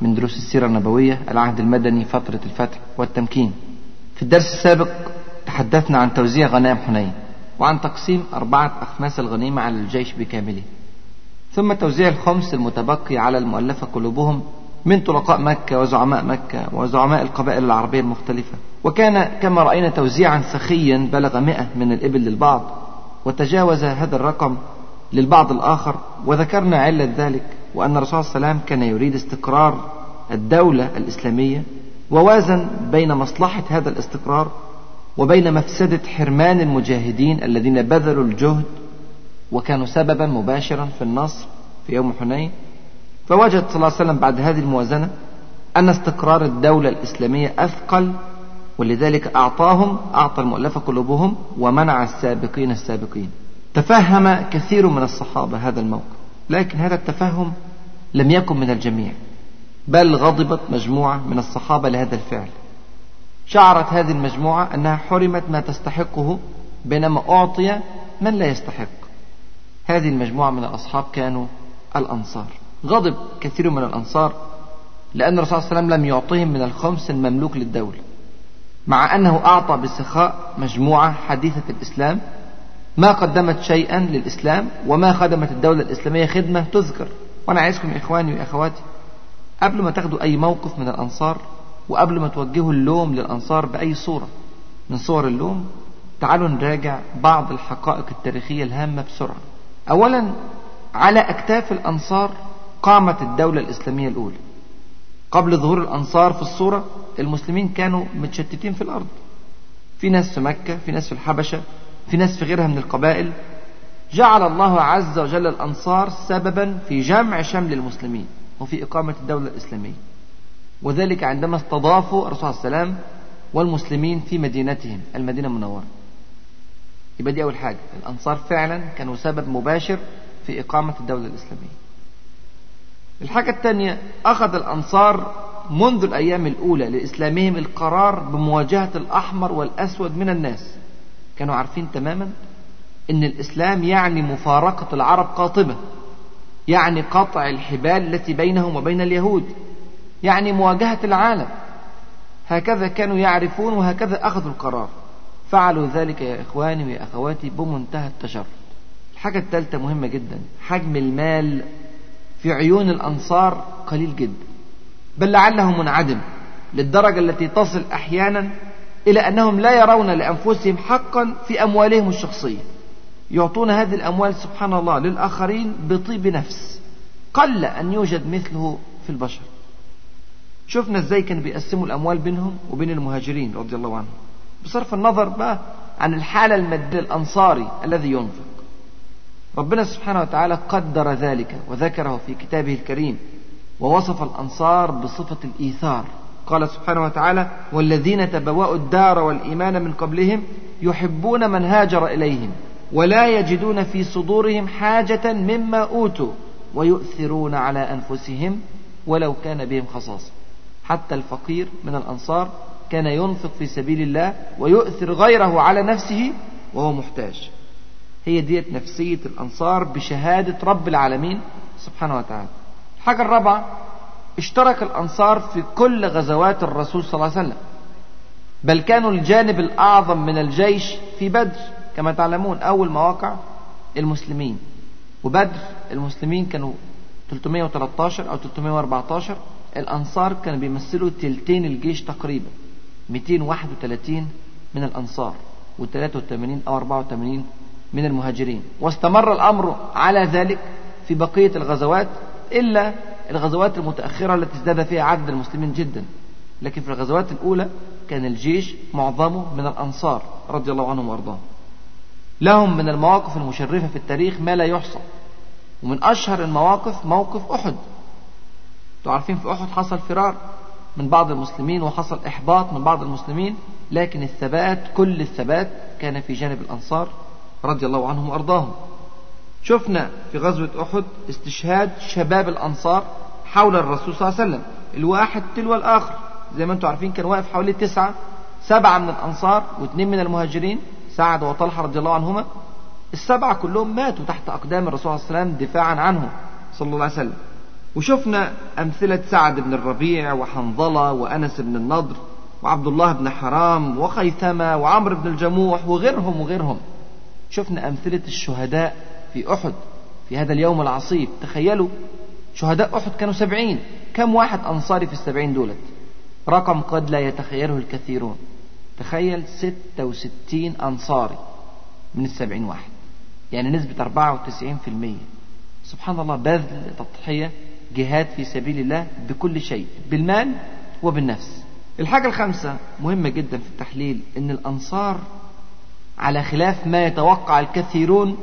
من دروس السيرة النبوية العهد المدني فترة الفتح والتمكين. في الدرس السابق تحدثنا عن توزيع غنائم حنين وعن تقسيم أربعة أخماس الغنيمة على الجيش بكامله. ثم توزيع الخمس المتبقي على المؤلفة قلوبهم من طلقاء مكة وزعماء مكة وزعماء القبائل العربية المختلفة. وكان كما رأينا توزيعا سخيا بلغ مئة من الإبل للبعض وتجاوز هذا الرقم للبعض الآخر وذكرنا علة ذلك وأن الرسول صلى الله عليه وسلم كان يريد استقرار الدولة الإسلامية ووازن بين مصلحة هذا الاستقرار وبين مفسدة حرمان المجاهدين الذين بذلوا الجهد وكانوا سببا مباشرا في النصر في يوم حنين. فوجد صلى الله عليه وسلم بعد هذه الموازنة أن استقرار الدولة الإسلامية أثقل ولذلك أعطاهم أعطى المؤلفة قلوبهم ومنع السابقين السابقين. تفهم كثير من الصحابة هذا الموقف لكن هذا التفهم لم يكن من الجميع بل غضبت مجموعة من الصحابة لهذا الفعل. شعرت هذه المجموعة أنها حرمت ما تستحقه بينما أعطي من لا يستحق. هذه المجموعة من الأصحاب كانوا الأنصار. غضب كثير من الأنصار لأن الرسول صلى الله عليه وسلم لم يعطهم من الخمس المملوك للدولة مع أنه أعطى بسخاء مجموعة حديثة الإسلام ما قدمت شيئا للإسلام وما خدمت الدولة الإسلامية خدمة تذكر. وأنا عايزكم يا إخواني وأخواتي قبل ما تاخدوا أي موقف من الأنصار وقبل ما توجهوا اللوم للأنصار بأي صورة من صور اللوم تعالوا نراجع بعض الحقائق التاريخية الهامة بسرعة. أولا على أكتاف الأنصار قامت الدولة الإسلامية الأولى. قبل ظهور الأنصار في الصورة المسلمين كانوا متشتتين في الأرض. في ناس في مكة في ناس في الحبشة في ناس في غيرها من القبائل جعل الله عز وجل الأنصار سببا في جمع شمل المسلمين وفي إقامة الدولة الإسلامية. وذلك عندما استضافوا الرسول صلى الله عليه وسلم والمسلمين في مدينتهم المدينة المنورة. يبقى دي أول حاجة. الأنصار فعلا كانوا سبب مباشر في إقامة الدولة الإسلامية. الحاجة الثانية أخذ الأنصار منذ الأيام الأولى لإسلامهم القرار بمواجهة الأحمر والأسود من الناس. كانوا عارفين تماما أن الإسلام يعني مفارقة العرب قاطبة يعني قطع الحبال التي بينهم وبين اليهود يعني مواجهة العالم. هكذا كانوا يعرفون وهكذا أخذوا القرار. فعلوا ذلك يا إخواني ويا أخواتي بمنتهى التشرف الحاجة الثالثة مهمة جدا حجم المال في عيون الأنصار قليل جدا. بل لعله منعدم للدرجة التي تصل أحيانا إلى أنهم لا يرون لأنفسهم حقا في أموالهم الشخصية. يعطون هذه الأموال سبحان الله للآخرين بطيب نفس قل أن يوجد مثله في البشر. شفنا إزاي كانوا بيقسموا الأموال بينهم وبين المهاجرين رضي الله عنهم. بصرف النظر بقى عن الحالة المادية الأنصاري الذي ينفق. ربنا سبحانه وتعالى قدر ذلك وذكره في كتابه الكريم ووصف الأنصار بصفة الإيثار. قال سبحانه وتعالى والذين تبوأوا الدار والإيمان من قبلهم يحبون من هاجر إليهم ولا يجدون في صدورهم حاجة مما أوتوا ويؤثرون على أنفسهم ولو كان بهم خصاصة حتى الفقير من الأنصار كان ينفق في سبيل الله ويؤثر غيره على نفسه وهو محتاج. هي ديت نفسية الأنصار بشهادة رب العالمين سبحانه وتعالى. الحاجة الرابعة اشترك الأنصار في كل غزوات الرسول صلى الله عليه وسلم. بل كانوا الجانب الأعظم من الجيش في بدر. كما تعلمون أول مواقع المسلمين. وبدر المسلمين كانوا 313 أو 314 الأنصار كانوا بيمثلوا تلتين الجيش تقريبا 231 من الأنصار و83 أو 84 من المهاجرين. واستمر الأمر على ذلك في بقية الغزوات إلا الغزوات المتأخرة التي ازداد فيها عدد المسلمين جدا. لكن في الغزوات الأولى كان الجيش معظمه من الأنصار رضي الله عنهم وأرضاهم. لهم من المواقف المشرفة في التاريخ ما لا يحصى. ومن أشهر المواقف موقف أحد. أنتوا عارفين في أحد حصل فرار من بعض المسلمين وحصل إحباط من بعض المسلمين لكن الثبات كل الثبات كان في جانب الأنصار رضي الله عنهم وأرضاهم. شفنا في غزوة أحد استشهاد شباب الأنصار حول الرسول صلى الله عليه وسلم. الواحد تلو الآخر. زي ما أنتم عارفين كان واقف حوالي تسعة سبعة من الأنصار واثنين من المهاجرين سعد وطلحة رضي الله عنهما. السبعة كلهم ماتوا تحت أقدام الرسول صلى الله عليه وسلم دفاعا عنه صلى الله عليه وسلم. وشفنا أمثلة سعد بن الربيع وحنظلة وأنس بن النضر وعبد الله بن حرام وخيثمة وعمرو بن الجموح وغيرهم وغيرهم. شفنا أمثلة الشهداء في أحد في هذا اليوم العصيب. تخيلوا شهداء أحد كانوا سبعين. كم واحد أنصاري في السبعين دولت؟ رقم قد لا يتخيله الكثيرون. تخيل ستة وستين أنصاري من السبعين واحد. يعني نسبة أربعة وتسعين في المية. سبحان الله بذل تضحية جهاد في سبيل الله بكل شيء بالمال وبالنفس. الحاجة الخامسة مهمة جدا في التحليل إن الأنصار على خلاف ما يتوقع الكثيرون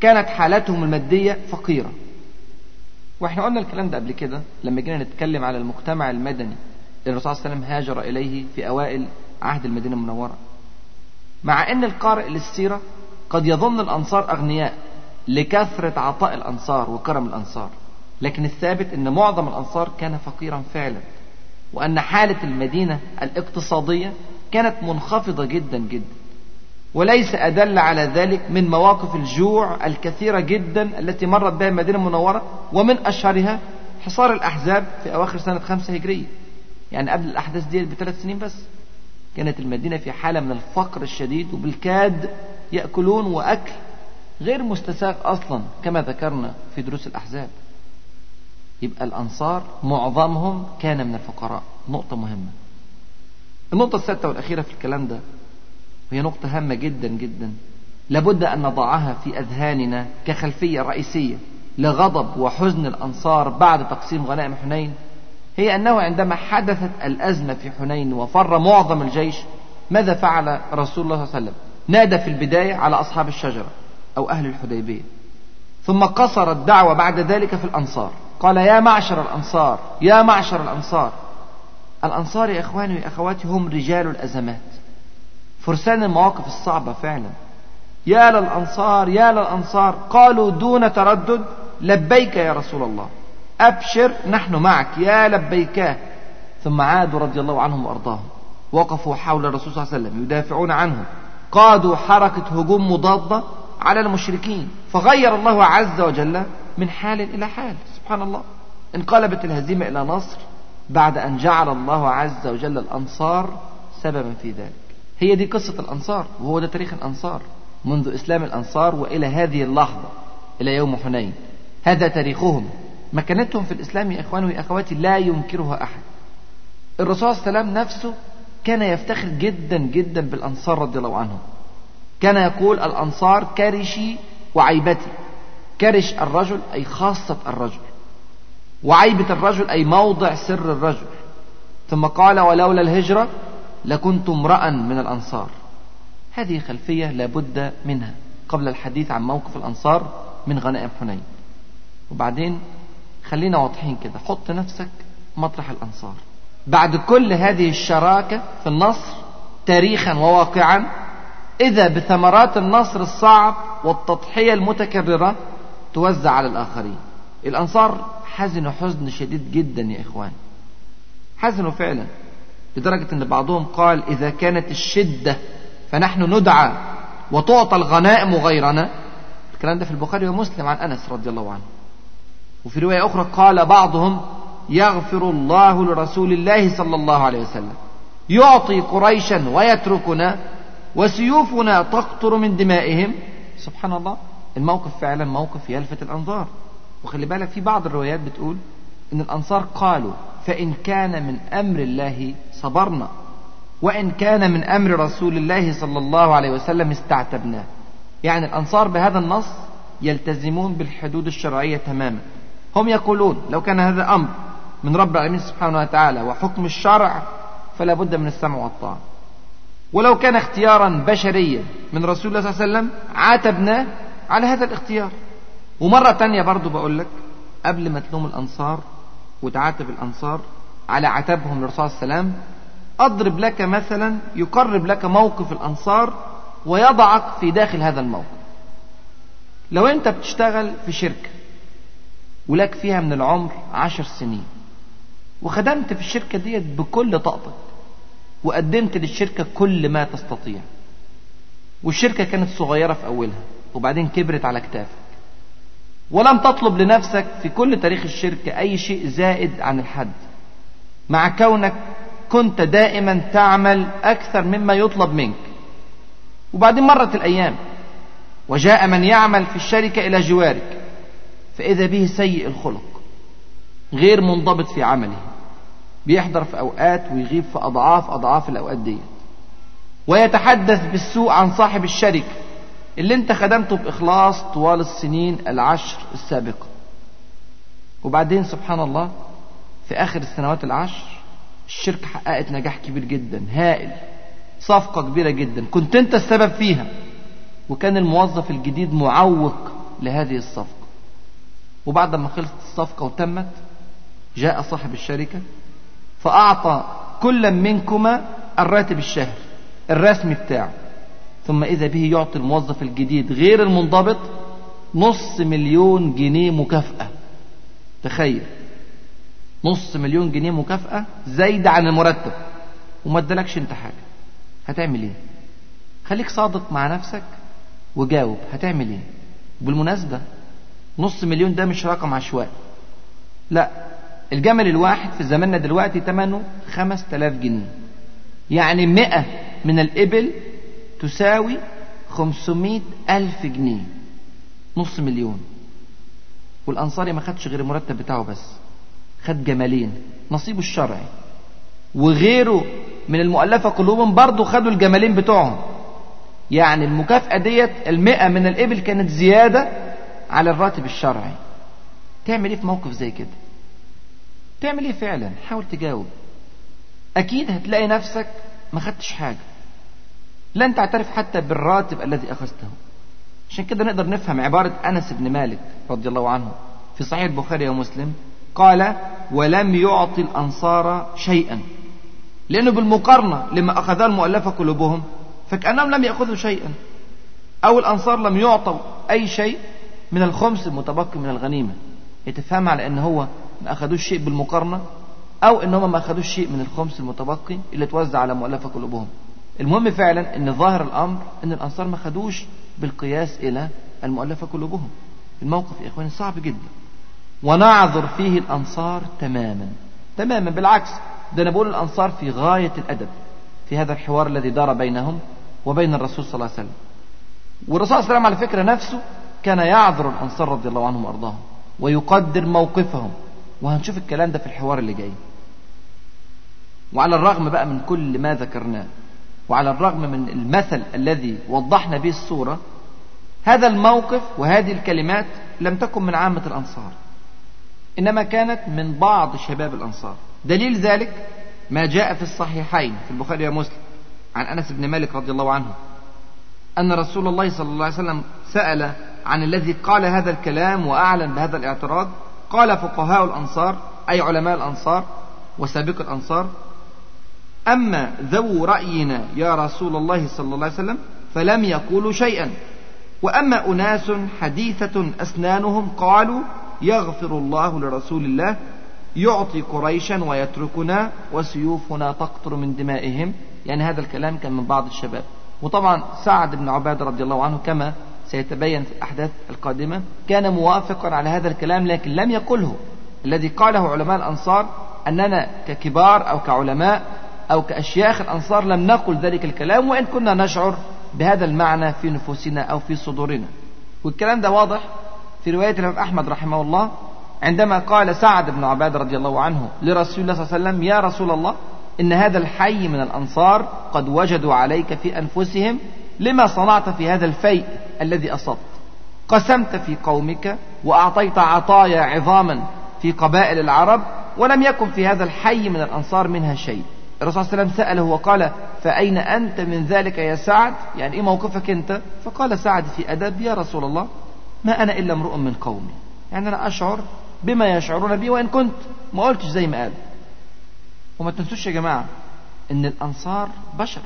كانت حالتهم المادية فقيرة. وإحنا قلنا الكلام ده قبل كده لما جينا نتكلم على المجتمع المدني اللي الرسول صلى الله عليه وسلم هاجر إليه في أوائل عهد المدينة المنورة. مع إن القارئ للسيرة قد يظن الأنصار أغنياء لكثرة عطاء الأنصار وكرم الأنصار لكن الثابت إن معظم الأنصار كان فقيرا فعلا وأن حالة المدينة الاقتصادية كانت منخفضة جدا جدا. وليس أدل على ذلك من مواقف الجوع الكثيرة جدا التي مرت بها المدينة المنورة ومن أشهرها حصار الأحزاب في أواخر سنة خمسة هجرية. يعني قبل الأحداث دي بثلاث سنين بس. كانت المدينة في حالة من الفقر الشديد وبالكاد يأكلون وأكل غير مستساغ أصلا كما ذكرنا في دروس الأحزاب. يبقى الأنصار معظمهم كان من الفقراء. نقطة مهمة. النقطة السادسة والأخيرة في الكلام ده وهي نقطة هامة جدا جدا. لابد أن نضعها في أذهاننا كخلفية رئيسية لغضب وحزن الأنصار بعد تقسيم غنائم حنين. هي أنه عندما حدثت الأزمة في حنين وفر معظم الجيش ماذا فعل رسول الله صلى الله عليه وسلم؟ نادى في البداية على أصحاب الشجرة أو أهل الحديبية. ثم قصر الدعوة بعد ذلك في الأنصار. قال يا معشر الأنصار يا معشر الأنصار. الأنصار يا إخواني وأخواتي هم رجال الأزمات. فرسان المواقف الصعبة فعلا. يا للأنصار يا للأنصار قالوا دون تردد لبيك يا رسول الله. أبشر نحن معك يا لبيكاه. ثم عادوا رضي الله عنهم وأرضاهم. وقفوا حول الرسول صلى الله عليه وسلم يدافعون عنه قادوا حركة هجوم مضادة على المشركين. فغير الله عز وجل من حال إلى حال. سبحان الله. انقلبت الهزيمة إلى نصر بعد أن جعل الله عز وجل الأنصار سببا في ذلك. هي دي قصة الأنصار وهو ده تاريخ الأنصار منذ إسلام الأنصار وإلى هذه اللحظة إلى يوم حنين. هذا تاريخهم. مكانتهم في الإسلام يا إخواني وأخواتي لا ينكرها أحد. الرسول صلى الله عليه وسلم نفسه كان يفتخر جدا جدا بالأنصار رضي الله عنهم. كان يقول الأنصار كرشي وعيبتي. كرش الرجل أي خاصة الرجل. وعيبة الرجل أي موضع سر الرجل. ثم قال ولولا الهجرة لكنت امرأ من الأنصار. هذه خلفية لابد منها. قبل الحديث عن موقف الأنصار من غنائم حنين. وبعدين خلينا واضحين كده. حط نفسك مطرح الأنصار. بعد كل هذه الشراكة في النصر تاريخا وواقعا إذا بثمرات النصر الصعب والتضحية المتكررة توزع على الآخرين. الأنصار حزنوا حزن شديد جدا يا إخوان. حزنوا فعلا. لدرجة أن بعضهم قال إذا كانت الشدة فنحن ندعى وتعطى الغنائم غيرنا. الكلام ده في البخاري ومسلم عن أنس رضي الله عنه. وفي رواية أخرى قال بعضهم يغفر الله لرسول الله صلى الله عليه وسلم. يعطي قريشا ويتركنا وسيوفنا تقطر من دمائهم. سبحان الله. الموقف فعلا موقف يلفت الأنظار. وخلي بالك في بعض الروايات بتقول إن الأنصار قالوا فإن كان من أمر الله صبرنا. وإن كان من أمر رسول الله صلى الله عليه وسلم استعتبناه. يعني الأنصار بهذا النص يلتزمون بالحدود الشرعية تماما. هم يقولون لو كان هذا أمر من رب العالمين سبحانه وتعالى وحكم الشرع فلا بد من السمع والطاعة. ولو كان اختيارا بشريا من رسول الله صلى الله عليه وسلم عاتبناه على هذا الاختيار. ومرة تانية برضو بقول لك قبل ما تلوم الأنصار وتعاتب الأنصار على عتابهم للرسول صلى الله عليه وسلم أضرب لك مثلا يقرب لك موقف الأنصار ويضعك في داخل هذا الموقف. لو أنت بتشتغل في شركة ولك فيها من العمر عشر سنين وخدمت في الشركة ديت بكل طاقتك وقدمت للشركة كل ما تستطيع والشركة كانت صغيرة في أولها وبعدين كبرت على كتافك. ولم تطلب لنفسك في كل تاريخ الشركة أي شيء زائد عن الحد. مع كونك كنت دائما تعمل أكثر مما يطلب منك. وبعدين مرت الأيام وجاء من يعمل في الشركة إلى جوارك فإذا به سيء الخلق غير منضبط في عمله بيحضر في أوقات ويغيب في أضعاف أضعاف الأوقات دي ويتحدث بالسوء عن صاحب الشركة اللي انت خدمته بإخلاص طوال السنين العشر السابقة. وبعدين سبحان الله في آخر السنوات العشر الشركة حققت نجاح كبير جدا هائل صفقة كبيرة جدا كنت أنت السبب فيها. وكان الموظف الجديد معوق لهذه الصفقة. وبعد ما خلصت الصفقة وتمت جاء صاحب الشركة فأعطى كل منكما الراتب الشهري الرسمي بتاعه. ثم إذا به يعطي الموظف الجديد غير المنضبط نص مليون جنيه مكافأة. تخيل. نص مليون جنيه مكافأة زايدة عن المرتب. وما ادالكش انت حاجة. هتعمل إيه؟ خليك صادق مع نفسك وجاوب. هتعمل إيه؟ بالمناسبة نص مليون ده مش رقم عشوائي. لا الجمل الواحد في زماننا دلوقتي ثمنه خمس تلاف جنيه. يعني مئة من الإبل تساوي خمسمائة ألف جنيه. نص مليون. والأنصاري ما خدش غير المرتب بتاعه بس. خد جمالين نصيبه الشرعي وغيره من المؤلفة قلوبهم برضه خدوا الجمالين بتوعهم. يعني المكافأة ديت المئة من الإبل كانت زيادة على الراتب الشرعي. تعمل إيه في موقف زي كده؟ تعمل إيه فعلا؟ حاول تجاوب. أكيد هتلاقي نفسك ما خدتش حاجة. لن تعترف حتى بالراتب الذي أخذته. عشان كده نقدر نفهم عبارة أنس بن مالك رضي الله عنه في صحيح البخاري ومسلم قال ولم يعطي الأنصار شيئا. لأنه بالمقارنة لما اخذها المؤلفة قلوبهم فكأنهم لم يأخذوا شيئا. أو الأنصار لم يعطوا أي شيء من الخمس المتبقي من الغنيمة. يتفهم على ان هو ما أخذوش شيء بالمقارنة أو ان هم ما أخذوش شيء من الخمس المتبقي اللي توزع على مؤلفة قلوبهم. المهم فعلا إن ظاهر الأمر إن الأنصار ما خدوش بالقياس إلى المؤلفة قلوبهم. الموقف يا إخواني صعب جدا. ونعذر فيه الأنصار تماما. تماما بالعكس ده أنا بقول الأنصار في غاية الأدب في هذا الحوار الذي دار بينهم وبين الرسول صلى الله عليه وسلم. والرسول صلى الله عليه وسلم على فكرة نفسه كان يعذر الأنصار رضي الله عنهم وأرضاهم ويقدر موقفهم. وهنشوف الكلام ده في الحوار اللي جاي. وعلى الرغم بقى من كل ما ذكرناه وعلى الرغم من المثل الذي وضحنا به الصورة هذا الموقف وهذه الكلمات لم تكن من عامة الأنصار. إنما كانت من بعض شباب الأنصار. دليل ذلك ما جاء في الصحيحين في البخاري ومسلم عن أنس بن مالك رضي الله عنه أن رسول الله صلى الله عليه وسلم سأل عن الذي قال هذا الكلام وأعلن بهذا الاعتراض. قال فقهاء الأنصار أي علماء الأنصار وسابق الأنصار أما ذو رأينا يا رسول الله صلى الله عليه وسلم فلم يقولوا شيئا. وأما أناس حديثة أسنانهم قالوا يغفر الله لرسول الله يعطي قريشا ويتركنا وسيوفنا تقطر من دمائهم. يعني هذا الكلام كان من بعض الشباب. وطبعا سعد بن عبادة رضي الله عنه كما سيتبين في الأحداث القادمة كان موافقا على هذا الكلام لكن لم يقله. الذي قاله علماء الأنصار أننا ككبار أو كعلماء أو كأشياخ الأنصار لم نقل ذلك الكلام وإن كنا نشعر بهذا المعنى في نفوسنا أو في صدورنا. والكلام ده واضح؟ في رواية الإمام أحمد رحمه الله عندما قال سعد بن عبادة رضي الله عنه لرسول الله صلى الله عليه وسلم يا رسول الله إن هذا الحي من الأنصار قد وجدوا عليك في أنفسهم لما صنعت في هذا الفيء الذي أصبت؟ قسمت في قومك وأعطيت عطايا عظاما في قبائل العرب ولم يكن في هذا الحي من الأنصار منها شيء. الرسول صلى الله عليه وسلم سأله وقال فأين أنت من ذلك يا سعد؟ يعني إيه موقفك أنت؟ فقال سعد في أدب يا رسول الله ما أنا إلا امرؤ من قومي. يعني أنا أشعر بما يشعرون به وإن كنت. ما قلتش زي ما قال. وما تنسوش يا جماعة إن الأنصار بشر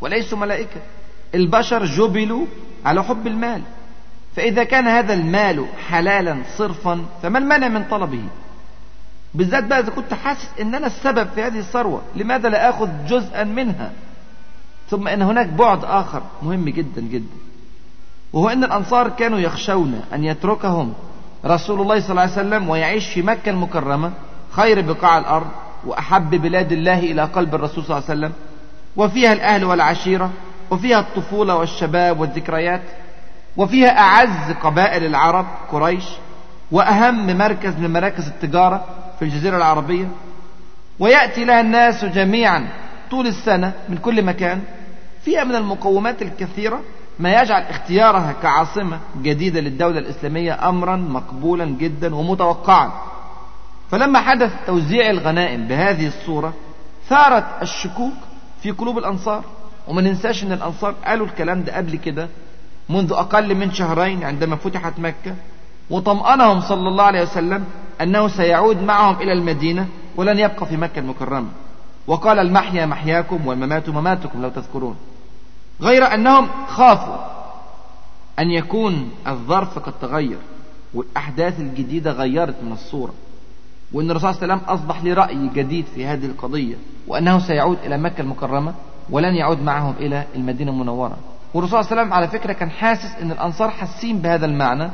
وليسوا ملائكة. البشر جبلوا على حب المال. فإذا كان هذا المال حلالا صرفا فما المانع من طلبه؟ بالذات بقى إذا كنت حاسس إن أنا السبب في هذه الثروة لماذا لا آخذ جزءا منها؟ ثم إن هناك بعد آخر مهم جدا جدا. وهو أن الأنصار كانوا يخشون أن يتركهم رسول الله صلى الله عليه وسلم ويعيش في مكة المكرمة خير بقاع الأرض وأحب بلاد الله إلى قلب الرسول صلى الله عليه وسلم. وفيها الأهل والعشيرة وفيها الطفولة والشباب والذكريات وفيها أعز قبائل العرب قريش وأهم مركز من مراكز التجارة في الجزيرة العربية. ويأتي لها الناس جميعا طول السنة من كل مكان فيها من المقومات الكثيرة ما يجعل اختيارها كعاصمة جديدة للدولة الإسلامية أمرا مقبولا جدا ومتوقعا. فلما حدث توزيع الغنائم بهذه الصورة ثارت الشكوك في قلوب الأنصار. وما ننساش أن الأنصار قالوا الكلام ده قبل كده منذ أقل من شهرين عندما فتحت مكة. وطمأنهم صلى الله عليه وسلم أنه سيعود معهم إلى المدينة ولن يبقى في مكة المكرمة. وقال المحيا محياكم والممات مماتكم لو تذكرون. غير أنهم خافوا أن يكون الظرف قد تغير والأحداث الجديدة غيرت من الصورة وأن الرسول صلى الله عليه وسلم أصبح لرأي جديد في هذه القضية وأنه سيعود إلى مكة المكرمة ولن يعود معهم إلى المدينة المنورة والرسول صلى الله عليه وسلم على فكرة كان حاسس أن الأنصار حاسين بهذا المعنى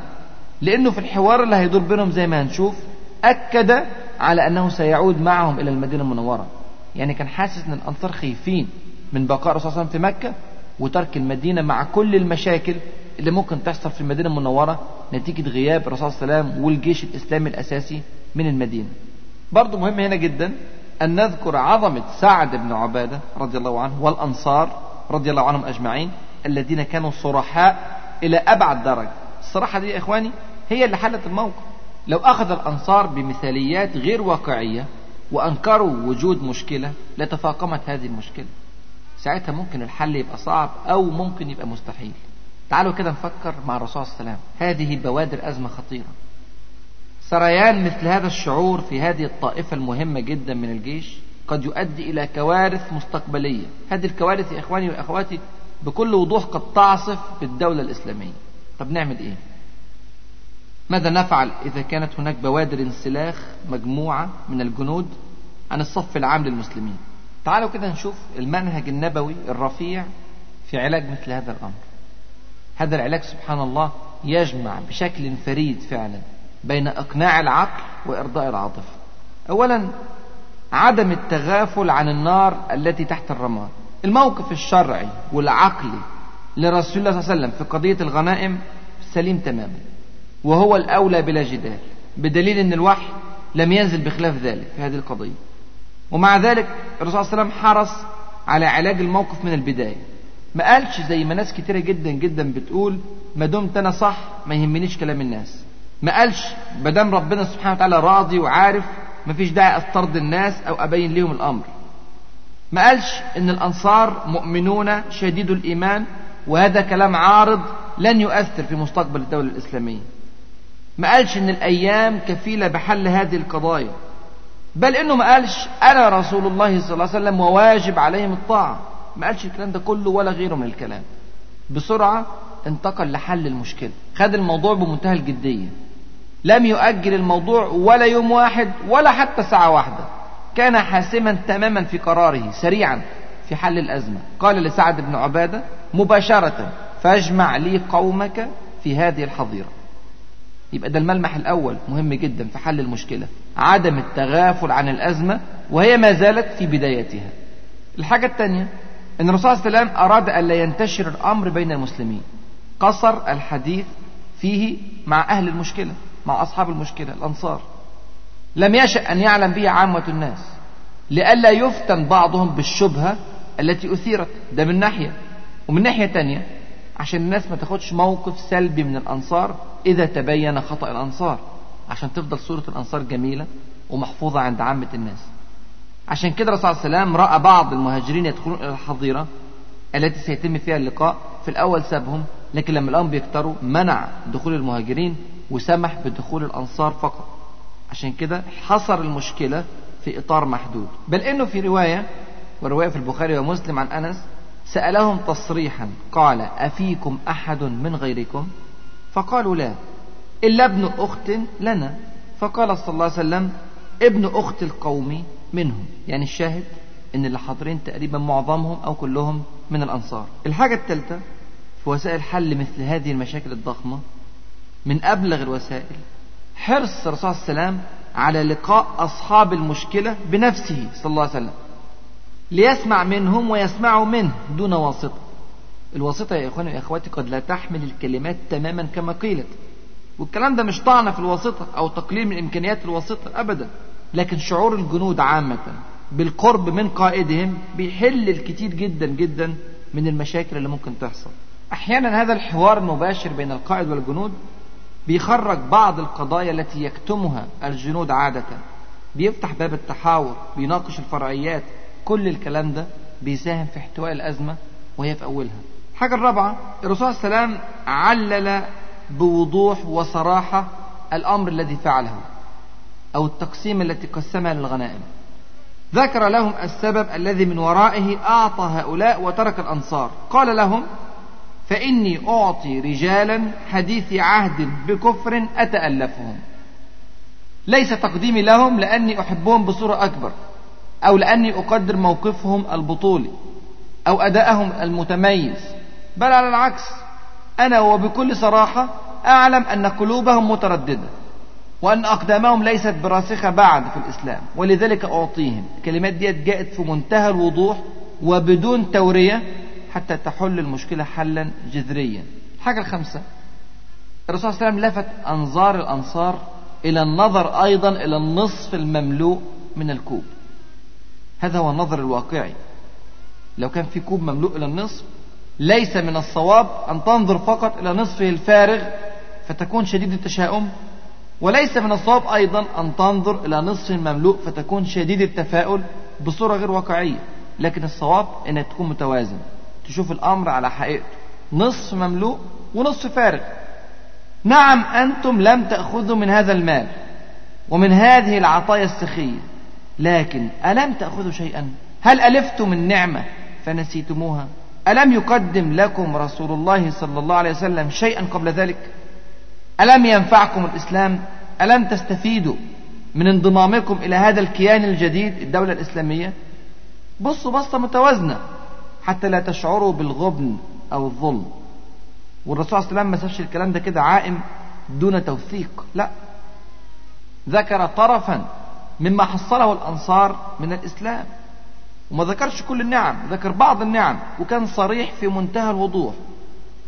لأنه في الحوار اللي هيدور بينهم زي ما هنشوف أكد على أنه سيعود معهم إلى المدينة المنورة يعني كان حاسس أن الأنصار خايفين من بقاء الرسول صلى الله عليه وسلم في مكة وترك المدينة مع كل المشاكل اللي ممكن تحصل في المدينة المنورة نتيجة غياب الرسول صلى الله عليه وسلم والجيش الإسلامي الأساسي من المدينة. برضو مهم هنا جدا أن نذكر عظمة سعد بن عبادة رضي الله عنه والأنصار رضي الله عنهم أجمعين الذين كانوا صرحاء إلى أبعد درجة. الصراحة دي يا إخواني هي اللي حلت الموقف. لو أخذ الأنصار بمثاليات غير واقعية وأنكروا وجود مشكلة لتفاقمت هذه المشكلة. ساعتها ممكن الحل يبقى صعب أو ممكن يبقى مستحيل. تعالوا كده نفكر مع الرسول صلى الله عليه وسلم. هذه بوادر أزمة خطيرة. سريان مثل هذا الشعور في هذه الطائفة المهمة جدا من الجيش قد يؤدي إلى كوارث مستقبلية. هذه الكوارث يا إخواني وأخواتي بكل وضوح قد تعصف بالدولة الإسلامية. طب نعمل إيه؟ ماذا نفعل إذا كانت هناك بوادر انسلاخ مجموعة من الجنود عن الصف العام للمسلمين؟ تعالوا كده نشوف المنهج النبوي الرفيع في علاج مثل هذا الأمر. هذا العلاج سبحان الله يجمع بشكل فريد فعلا بين إقناع العقل وإرضاء العاطفة. أولا عدم التغافل عن النار التي تحت الرماد. الموقف الشرعي والعقلي لرسول الله صلى الله عليه وسلم في قضية الغنائم سليم تماما وهو الأولى بلا جدال بدليل أن الوحي لم ينزل بخلاف ذلك في هذه القضية. ومع ذلك الرسول صلى الله عليه وسلم حرص على علاج الموقف من البداية. ما قالش زي ما ناس كتيرة جدا جدا بتقول ما دمت أنا صح ما يهمنيش كلام الناس. ما قالش ما دام ربنا سبحانه وتعالى راضي وعارف ما فيش داعي أسترضي الناس أو أبين لهم الأمر. ما قالش إن الأنصار مؤمنون شديد الإيمان وهذا كلام عارض لن يؤثر في مستقبل الدولة الإسلامية. ما قالش إن الأيام كفيلة بحل هذه القضايا. بل إنه ما قالش أنا رسول الله صلى الله عليه وسلم وواجب عليهم الطاعة. ما قالش الكلام ده كله ولا غيره من الكلام. بسرعة انتقل لحل المشكلة. خد الموضوع بمنتهى الجدية. لم يؤجل الموضوع ولا يوم واحد ولا حتى ساعة واحدة. كان حاسما تماما في قراره سريعا في حل الأزمة. قال لسعد بن عبادة مباشرة فاجمع لي قومك في هذه الحظيرة. يبقى ده الملمح الأول مهم جدا في حل المشكلة. عدم التغافل عن الأزمة وهي ما زالت في بدايتها. الحاجة الثانية أن الرسول صلى الله عليه وسلم أراد أن لا ينتشر الأمر بين المسلمين. قصر الحديث فيه مع أهل المشكلة مع أصحاب المشكلة الأنصار. لم يشأ أن يعلم به عامة الناس لئلا يفتن بعضهم بالشبهة التي أثيرت. ده من ناحية. ومن ناحية تانية عشان الناس ما تاخدش موقف سلبي من الأنصار إذا تبين خطأ الأنصار. عشان تفضل صورة الأنصار جميلة ومحفوظة عند عامة الناس. عشان كده الرسول صلى الله عليه وسلم رأى بعض المهاجرين يدخلون إلى الحظيرة التي سيتم فيها اللقاء. في الأول سابهم لكن لما الأمر بيكتروا منع دخول المهاجرين وسمح بدخول الأنصار فقط. عشان كده حصر المشكلة في إطار محدود. بل إنه في رواية ورواية في البخاري ومسلم عن أنس سألهم تصريحا قال أفيكم أحد من غيركم؟ فقالوا لا. إلا ابن أخت لنا. فقال صلى الله عليه وسلم ابن أخت القوم منهم. يعني الشاهد إن اللي حاضرين تقريبا معظمهم أو كلهم من الأنصار. الحاجة الثالثة في وسائل حل مثل هذه المشاكل الضخمة من أبلغ الوسائل حرص الرسول صلى الله عليه وسلم على لقاء أصحاب المشكلة بنفسه صلى الله عليه وسلم ليسمع منهم ويسمعوا منه دون واسطة. الواسطة يا إخواني وأخواتي قد لا تحمل الكلمات تماما كما قيلت. والكلام ده مش طعنة في الواسطة أو تقليل من إمكانيات الواسطة أبدا. لكن شعور الجنود عامة بالقرب من قائدهم بيحل الكثير جدا جدا من المشاكل اللي ممكن تحصل. أحيانا هذا الحوار المباشر بين القائد والجنود بيخرج بعض القضايا التي يكتمها الجنود عادة. بيفتح باب التحاور بيناقش الفرعيات كل الكلام ده بيساهم في احتواء الأزمة وهي في أولها. الحاجة الرابعة الرسول صلى الله عليه وسلم علل بوضوح وصراحة الأمر الذي فعله أو التقسيم التي قسمها للغنائم. ذكر لهم السبب الذي من ورائه أعطى هؤلاء وترك الأنصار. قال لهم فإني أعطي رجالا حديث عهد بكفر أتألفهم. ليس تقديمي لهم لأني أحبهم بصورة أكبر أو لأني أقدر موقفهم البطولي أو أدائهم المتميز بل على العكس أنا وبكل صراحة أعلم أن قلوبهم مترددة وأن أقدامهم ليست براسخة بعد في الإسلام ولذلك أعطيهم. الكلمات دي جاءت في منتهى الوضوح وبدون تورية حتى تحل المشكلة حلا جذريا. الحاجة الخامسة الرسول صلى الله عليه وسلم لفت أنظار الأنصار إلى النظر أيضا إلى النصف المملوء من الكوب. هذا هو النظر الواقعي. لو كان في كوب مملوء إلى النصف ليس من الصواب أن تنظر فقط إلى نصفه الفارغ فتكون شديد التشاؤم وليس من الصواب أيضا أن تنظر إلى نصف مملوء فتكون شديد التفاؤل بصورة غير واقعية لكن الصواب أنك تكون متوازن تشوف الأمر على حقيقته. نصف مملوء ونصف فارغ. نعم أنتم لم تأخذوا من هذا المال ومن هذه العطايا السخية لكن ألم تأخذوا شيئا؟ هل ألفتم النعمة فنسيتموها؟ ألم يقدم لكم رسول الله صلى الله عليه وسلم شيئا قبل ذلك؟ ألم ينفعكم الإسلام؟ ألم تستفيدوا من انضمامكم إلى هذا الكيان الجديد الدولة الإسلامية؟ بصوا بصة متوازنة حتى لا تشعروا بالغبن أو الظلم. والرسول صلى الله عليه وسلم ما سابش الكلام ده كده عائم دون توثيق لا. ذكر طرفا مما حصله الأنصار من الإسلام. وما ذكرش كل النعم ذكر بعض النعم وكان صريح في منتهى الوضوح.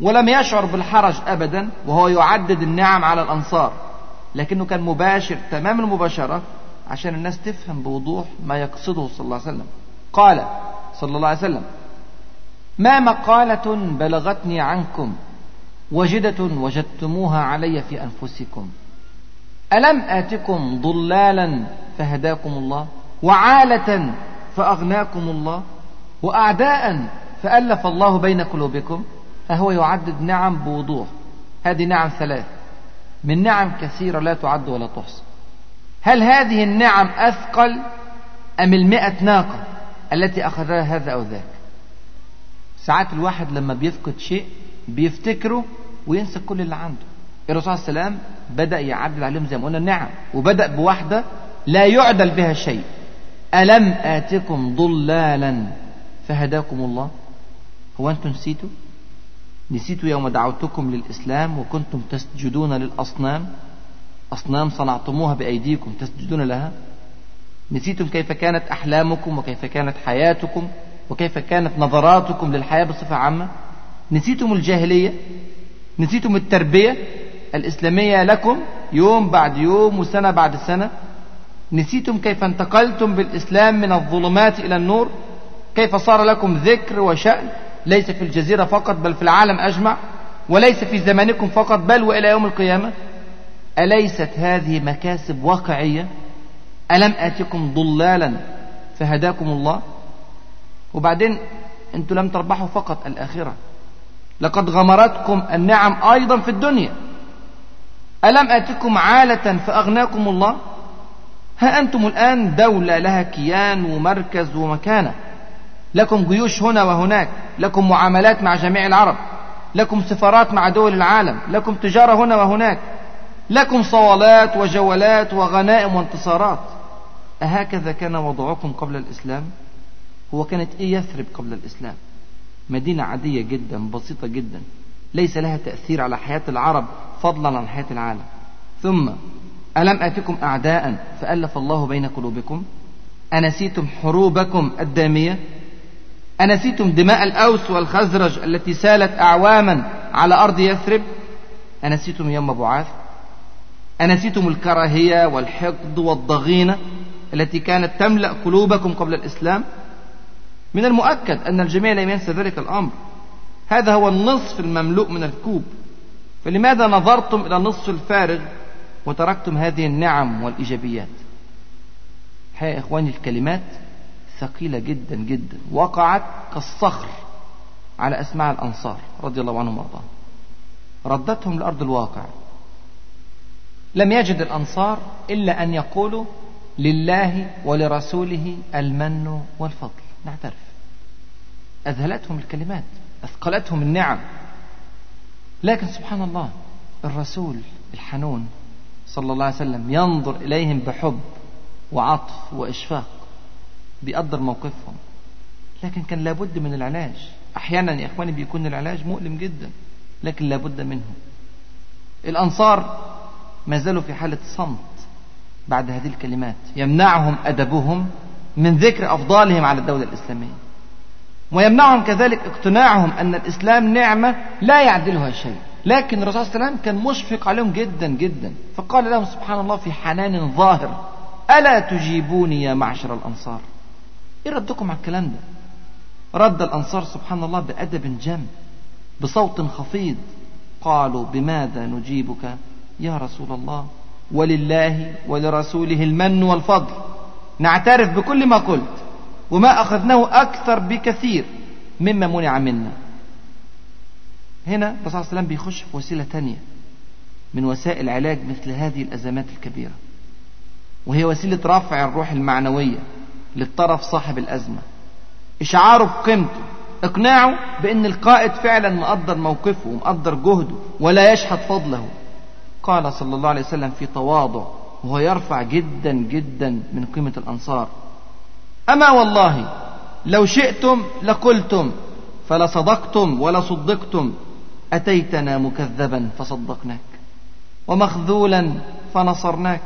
ولم يشعر بالحرج أبدا وهو يعدد النعم على الأنصار. لكنه كان مباشر تمام المباشرة عشان الناس تفهم بوضوح ما يقصده صلى الله عليه وسلم. قال صلى الله عليه وسلم ما مقالة بلغتني عنكم وجدة وجدتموها علي في أنفسكم. ألم آتكم ضلالا فهداكم الله وعالة فأغناكم الله وأعداء فألف الله بين قلوبكم ها هو يعدد نعم بوضوح. هذه نعم ثلاث. من نعم كثيرة لا تعد ولا تحصى. هل هذه النعم أثقل أم المئة ناقة التي أخذها هذا أو ذاك؟ ساعات الواحد لما بيفقد شيء بيفتكره وينسى كل اللي عنده. الرسول صلى الله عليه وسلم بدأ يعدل عليهم زي ما قلنا النعم وبدأ بواحدة لا يعدل بها شيء. ألم آتكم ضلالا فهداكم الله؟ هو أنتم نسيتوا؟ نسيتوا يوم دعوتكم للإسلام وكنتم تسجدون للأصنام؟ أصنام صنعتموها بأيديكم تسجدون لها؟ نسيتم كيف كانت أحلامكم وكيف كانت حياتكم وكيف كانت نظراتكم للحياة بصفة عامة؟ نسيتم الجاهلية؟ نسيتم التربية الإسلامية لكم يوم بعد يوم وسنة بعد سنة؟ نسيتم كيف انتقلتم بالإسلام من الظلمات إلى النور؟ كيف صار لكم ذكر وشأن؟ ليس في الجزيرة فقط بل في العالم أجمع. وليس في زمانكم فقط بل وإلى يوم القيامة. أليست هذه مكاسب واقعية؟ ألم آتكم ضلالا فهداكم الله؟ وبعدين أنتم لم تربحوا فقط الآخرة. لقد غمرتكم النعم أيضا في الدنيا. ألم آتكم عالة فأغناكم الله؟ ها أنتم الآن دولة لها كيان ومركز ومكانة. لكم جيوش هنا وهناك لكم معاملات مع جميع العرب لكم سفارات مع دول العالم لكم تجارة هنا وهناك لكم صوالات وجولات وغنائم وانتصارات. أهكذا كان وضعكم قبل الإسلام؟ هو كانت إيه يثرب قبل الإسلام؟ مدينة عادية جدا بسيطة جدا ليس لها تأثير على حياة العرب فضلا عن حياة العالم. ثم ألم آتكم أعداء فألف الله بين قلوبكم؟ أنسيتم حروبكم الدامية؟ أنسيتم دماء الأوس والخزرج التي سالت أعواما على أرض يثرب؟ أنسيتم يوم بعاث؟ أنسيتم الكراهية والحقد والضغينة التي كانت تملأ قلوبكم قبل الإسلام؟ من المؤكد أن الجميع لم ينسى ذلك الأمر. هذا هو النصف المملوء من الكوب. فلماذا نظرتم إلى النصف الفارغ؟ وتركتم هذه النعم والإيجابيات. حقيقة إخواني الكلمات ثقيلة جدا جدا. وقعت كالصخر على أسماع الأنصار رضي الله عنهم وأرضاهم. ردتهم لأرض الواقع. لم يجد الأنصار إلا أن يقولوا لله ولرسوله المن والفضل. نعترف. أذهلتهم الكلمات أثقلتهم النعم. لكن سبحان الله الرسول الحنون صلى الله عليه وسلم ينظر إليهم بحب وعطف وإشفاق بيقدر موقفهم. لكن كان لابد من العلاج. أحيانا يا إخواني بيكون العلاج مؤلم جدا لكن لابد منه. الأنصار ما زالوا في حالة صمت بعد هذه الكلمات. يمنعهم أدبهم من ذكر أفضالهم على الدولة الإسلامية. ويمنعهم كذلك اقتناعهم أن الإسلام نعمة لا يعدلها شيء. لكن الرسول صلى الله عليه وسلم كان مشفق عليهم جدا جدا. فقال لهم سبحان الله في حنان ظاهر ألا تجيبوني يا معشر الأنصار؟ إيه ردكم على الكلام ده؟ رد الأنصار سبحان الله بأدب جم بصوت خفيض. قالوا بماذا نجيبك يا رسول الله؟ ولله ولرسوله المن والفضل. نعترف بكل ما قلت وما أخذناه أكثر بكثير مما منع منا. هنا الرسول صلى الله عليه وسلم بيخش في وسيلة تانية من وسائل علاج مثل هذه الأزمات الكبيرة وهي وسيلة رفع الروح المعنوية للطرف صاحب الأزمة. إشعاره بقيمته إقناعه بأن القائد فعلا مقدر موقفه ومقدر جهده ولا يشحت فضله. قال صلى الله عليه وسلم في تواضع وهو يرفع جدا جدا من قيمة الأنصار. أما والله لو شئتم لقلتم فلصدقتم ولصدقتم. أتيتنا مكذبا فصدقناك ومخذولا فنصرناك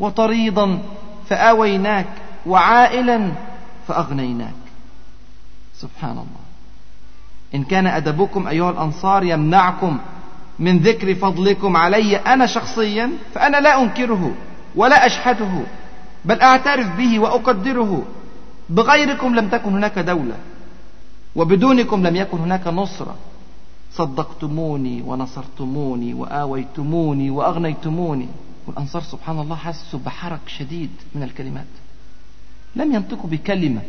وطريضا فآويناك وعائلا فأغنيناك. سبحان الله. إن كان أدبكم أيها الأنصار يمنعكم من ذكر فضلكم علي أنا شخصيا فأنا لا أنكره ولا أشحته بل أعترف به وأقدره. بغيركم لم تكن هناك دولة وبدونكم لم يكن هناك نصرة. صدقتموني ونصرتموني وآويتموني وأغنيتموني. والأنصار سبحان الله حسوا بحرك شديد من الكلمات. لم ينطقوا بكلمة.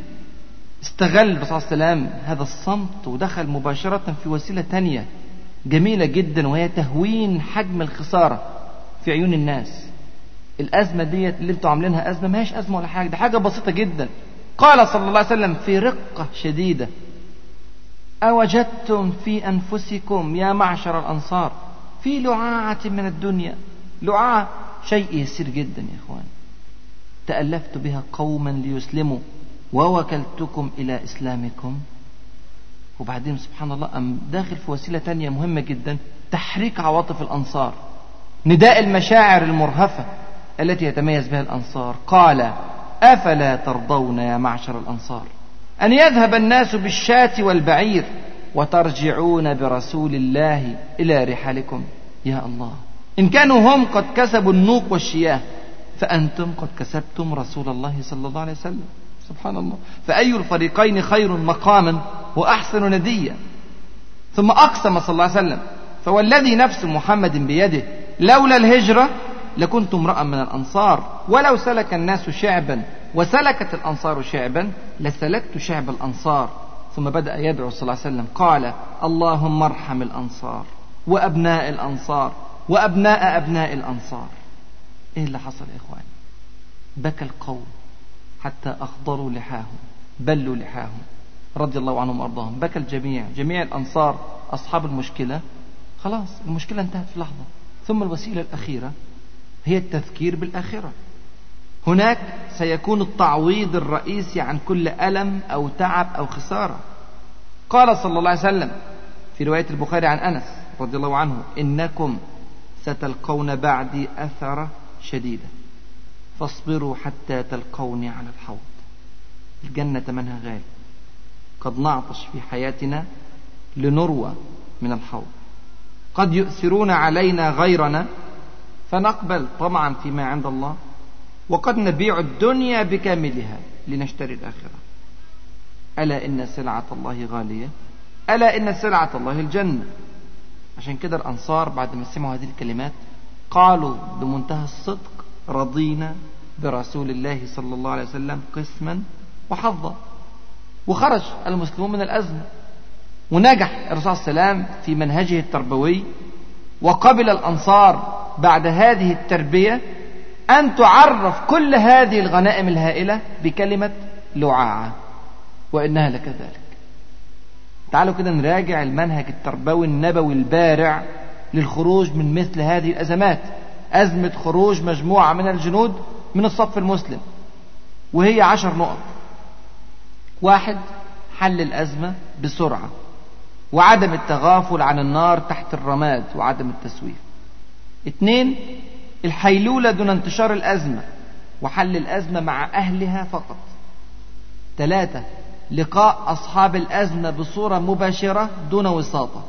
استغل الرسول صلى الله عليه وسلم هذا الصمت ودخل مباشرة في وسيلة تانية جميلة جدا وهي تهوين حجم الخسارة في عيون الناس. الأزمة ديت اللي أنتوا عاملينها أزمة ما هيش أزمة ولا حاجة دي حاجة بسيطة جدا. قال صلى الله عليه وسلم في رقة شديدة. أوجدتم في أنفسكم يا معشر الأنصار في لعاعة من الدنيا؟ لعاعة شيء يسير جدا يا إخوان. تألفت بها قوما ليسلموا ووكلتكم إلى إسلامكم. وبعدين سبحان الله أم داخل في وسيلة تانية مهمة جدا تحريك عواطف الأنصار. نداء المشاعر المرهفة التي يتميز بها الأنصار. قال أفلا ترضون يا معشر الأنصار؟ أن يذهب الناس بالشاة والبعير وترجعون برسول الله إلى رحالكم. يا الله. إن كانوا هم قد كسبوا النوق والشياه فأنتم قد كسبتم رسول الله صلى الله عليه وسلم. سبحان الله. فأي الفريقين خير مقاما وأحسن نديا. ثم أقسم صلى الله عليه وسلم فوالذي نفس محمد بيده لولا الهجرة لكنت امرأ من الأنصار ولو سلك الناس شعبا وسلكت الأنصار شعبا لسلكت شعب الأنصار. ثم بدأ يدعو صلى الله عليه وسلم قال اللهم ارحم الأنصار وأبناء الأنصار وأبناء أبناء الأنصار. إيه اللي حصل يا إخواني؟ بكى القوم حتى أخضروا لحاهم بلوا لحاهم رضي الله عنهم وأرضاهم. بكى الجميع جميع الأنصار أصحاب المشكلة. خلاص المشكلة انتهت في لحظة. ثم الوسيلة الأخيرة هي التذكير بالآخرة. هناك سيكون التعويض الرئيسي عن كل ألم أو تعب أو خسارة. قال صلى الله عليه وسلم في رواية البخاري عن أنس رضي الله عنه إنكم ستلقون بعدي أثر شديدة فاصبروا حتى تلقوني على الحوض. الجنة منها غالي. قد نعطش في حياتنا لنروى من الحوض. قد يؤثرون علينا غيرنا فنقبل طمعا فيما عند الله. وقد نبيع الدنيا بكاملها لنشتري الآخرة. ألا إن سلعة الله غالية؟ ألا إن سلعة الله الجنة؟ عشان كده الأنصار بعد ما سمعوا هذه الكلمات قالوا بمنتهى الصدق رضينا برسول الله صلى الله عليه وسلم قسما وحظا. وخرج المسلمون من الأزمة. ونجح الرسول صلى الله عليه وسلم في منهجه التربوي. وقبل الأنصار بعد هذه التربية أن تعرف كل هذه الغنائم الهائلة بكلمة لعاعة وإنها لكذلك. تعالوا كده نراجع المنهج التربوي النبوي البارع للخروج من مثل هذه الأزمات أزمة خروج مجموعة من الجنود من الصف المسلم وهي عشر نقط. واحد حل الأزمة بسرعة وعدم التغافل عن النار تحت الرماد وعدم التسويف. اثنين الحيلولة دون انتشار الأزمة وحل الأزمة مع أهلها فقط. ثلاثة لقاء أصحاب الأزمة بصورة مباشرة دون وساطة.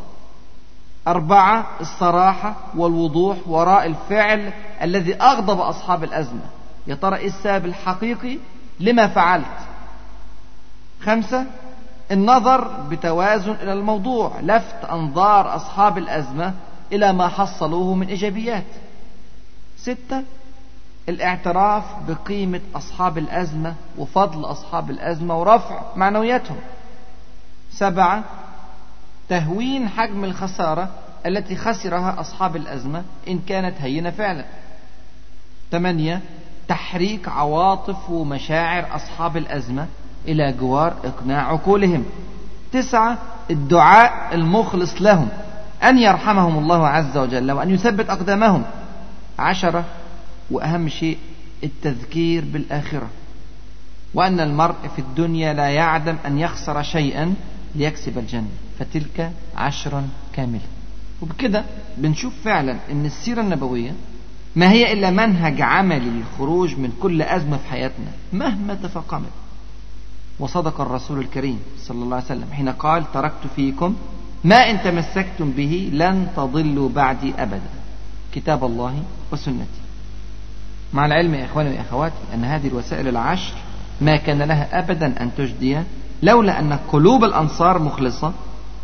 أربعة الصراحة والوضوح وراء الفعل الذي أغضب أصحاب الأزمة. يا ترى إيه السبب الحقيقي لما فعلت؟ خمسة النظر بتوازن إلى الموضوع لفت أنظار أصحاب الأزمة إلى ما حصلوه من إيجابيات. ستة الاعتراف بقيمة أصحاب الأزمة وفضل أصحاب الأزمة ورفع معنوياتهم. سبعة تهوين حجم الخسارة التي خسرها أصحاب الأزمة إن كانت هينة فعلا. ثمانية تحريك عواطف ومشاعر أصحاب الأزمة إلى جوار إقناع عقولهم. تسعة الدعاء المخلص لهم أن يرحمهم الله عز وجل وأن يثبت أقدامهم. عشرة وأهم شيء التذكير بالآخرة. وأن المرء في الدنيا لا يعدم أن يخسر شيئا ليكسب الجنة. فتلك عشر كاملة. وبكده بنشوف فعلا أن السيرة النبوية ما هي إلا منهج عملي للخروج من كل أزمة في حياتنا مهما تفاقمت. وصدق الرسول الكريم صلى الله عليه وسلم حين قال تركت فيكم ما إن تمسكتم به لن تضلوا بعدي أبدا. كتاب الله وسنتي. مع العلم يا إخواني وأخواتي أن هذه الوسائل العشر ما كان لها أبدا أن تجدي لولا أن قلوب الأنصار مخلصة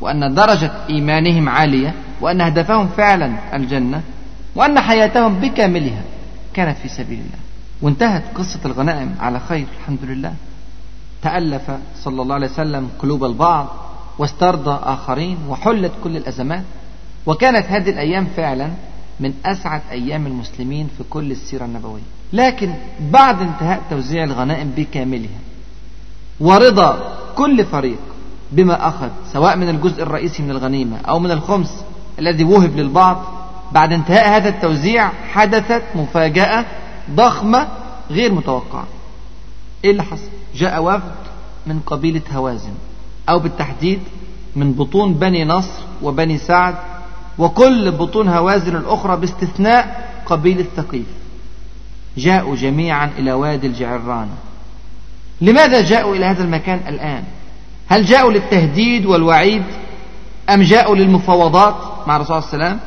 وأن درجة إيمانهم عالية وأن هدفهم فعلا الجنة وأن حياتهم بكاملها كانت في سبيل الله. وانتهت قصة الغنائم على خير الحمد لله. تألف صلى الله عليه وسلم قلوب البعض واسترضى آخرين وحلت كل الأزمات. وكانت هذه الأيام فعلا من أسعد أيام المسلمين في كل السيرة النبوية لكن بعد انتهاء توزيع الغنائم بكاملها ورضا كل فريق بما أخذ سواء من الجزء الرئيسي من الغنيمة أو من الخمس الذي وهب للبعض بعد انتهاء هذا التوزيع حدثت مفاجأة ضخمة غير متوقعة إيه اللي حصل؟ جاء وفد من قبيلة هوازن أو بالتحديد من بطون بني نصر وبني سعد وكل بطون هوازن الأخرى باستثناء قبيلة ثقيف جاءوا جميعا إلى وادي الجعرانة لماذا جاءوا إلى هذا المكان الآن؟ هل جاءوا للتهديد والوعيد أم جاءوا للمفاوضات مع الرسول صلى الله عليه وسلم؟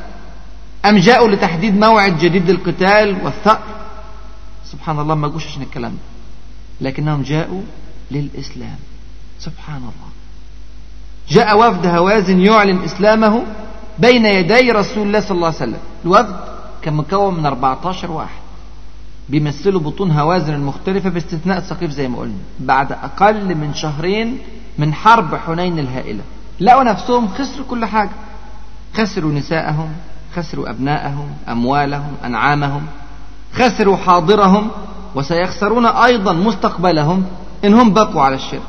أم جاءوا لتحديد موعد جديد للقتال والثأر سبحان الله ما جوش عشان الكلام ده. لكنهم جاءوا للإسلام. سبحان الله. جاء وفد هوازن يعلن إسلامه بين يدي رسول الله صلى الله عليه وسلم. الوفد كان مكون من 14 واحد. بيمثلوا بطون هوازن المختلفة باستثناء ثقيف زي ما قلنا. بعد أقل من شهرين من حرب حنين الهائلة. لقوا نفسهم خسروا كل حاجة. خسروا نساءهم خسروا أبناءهم أموالهم أنعامهم خسروا حاضرهم وسيخسرون أيضا مستقبلهم إنهم بقوا على الشرك.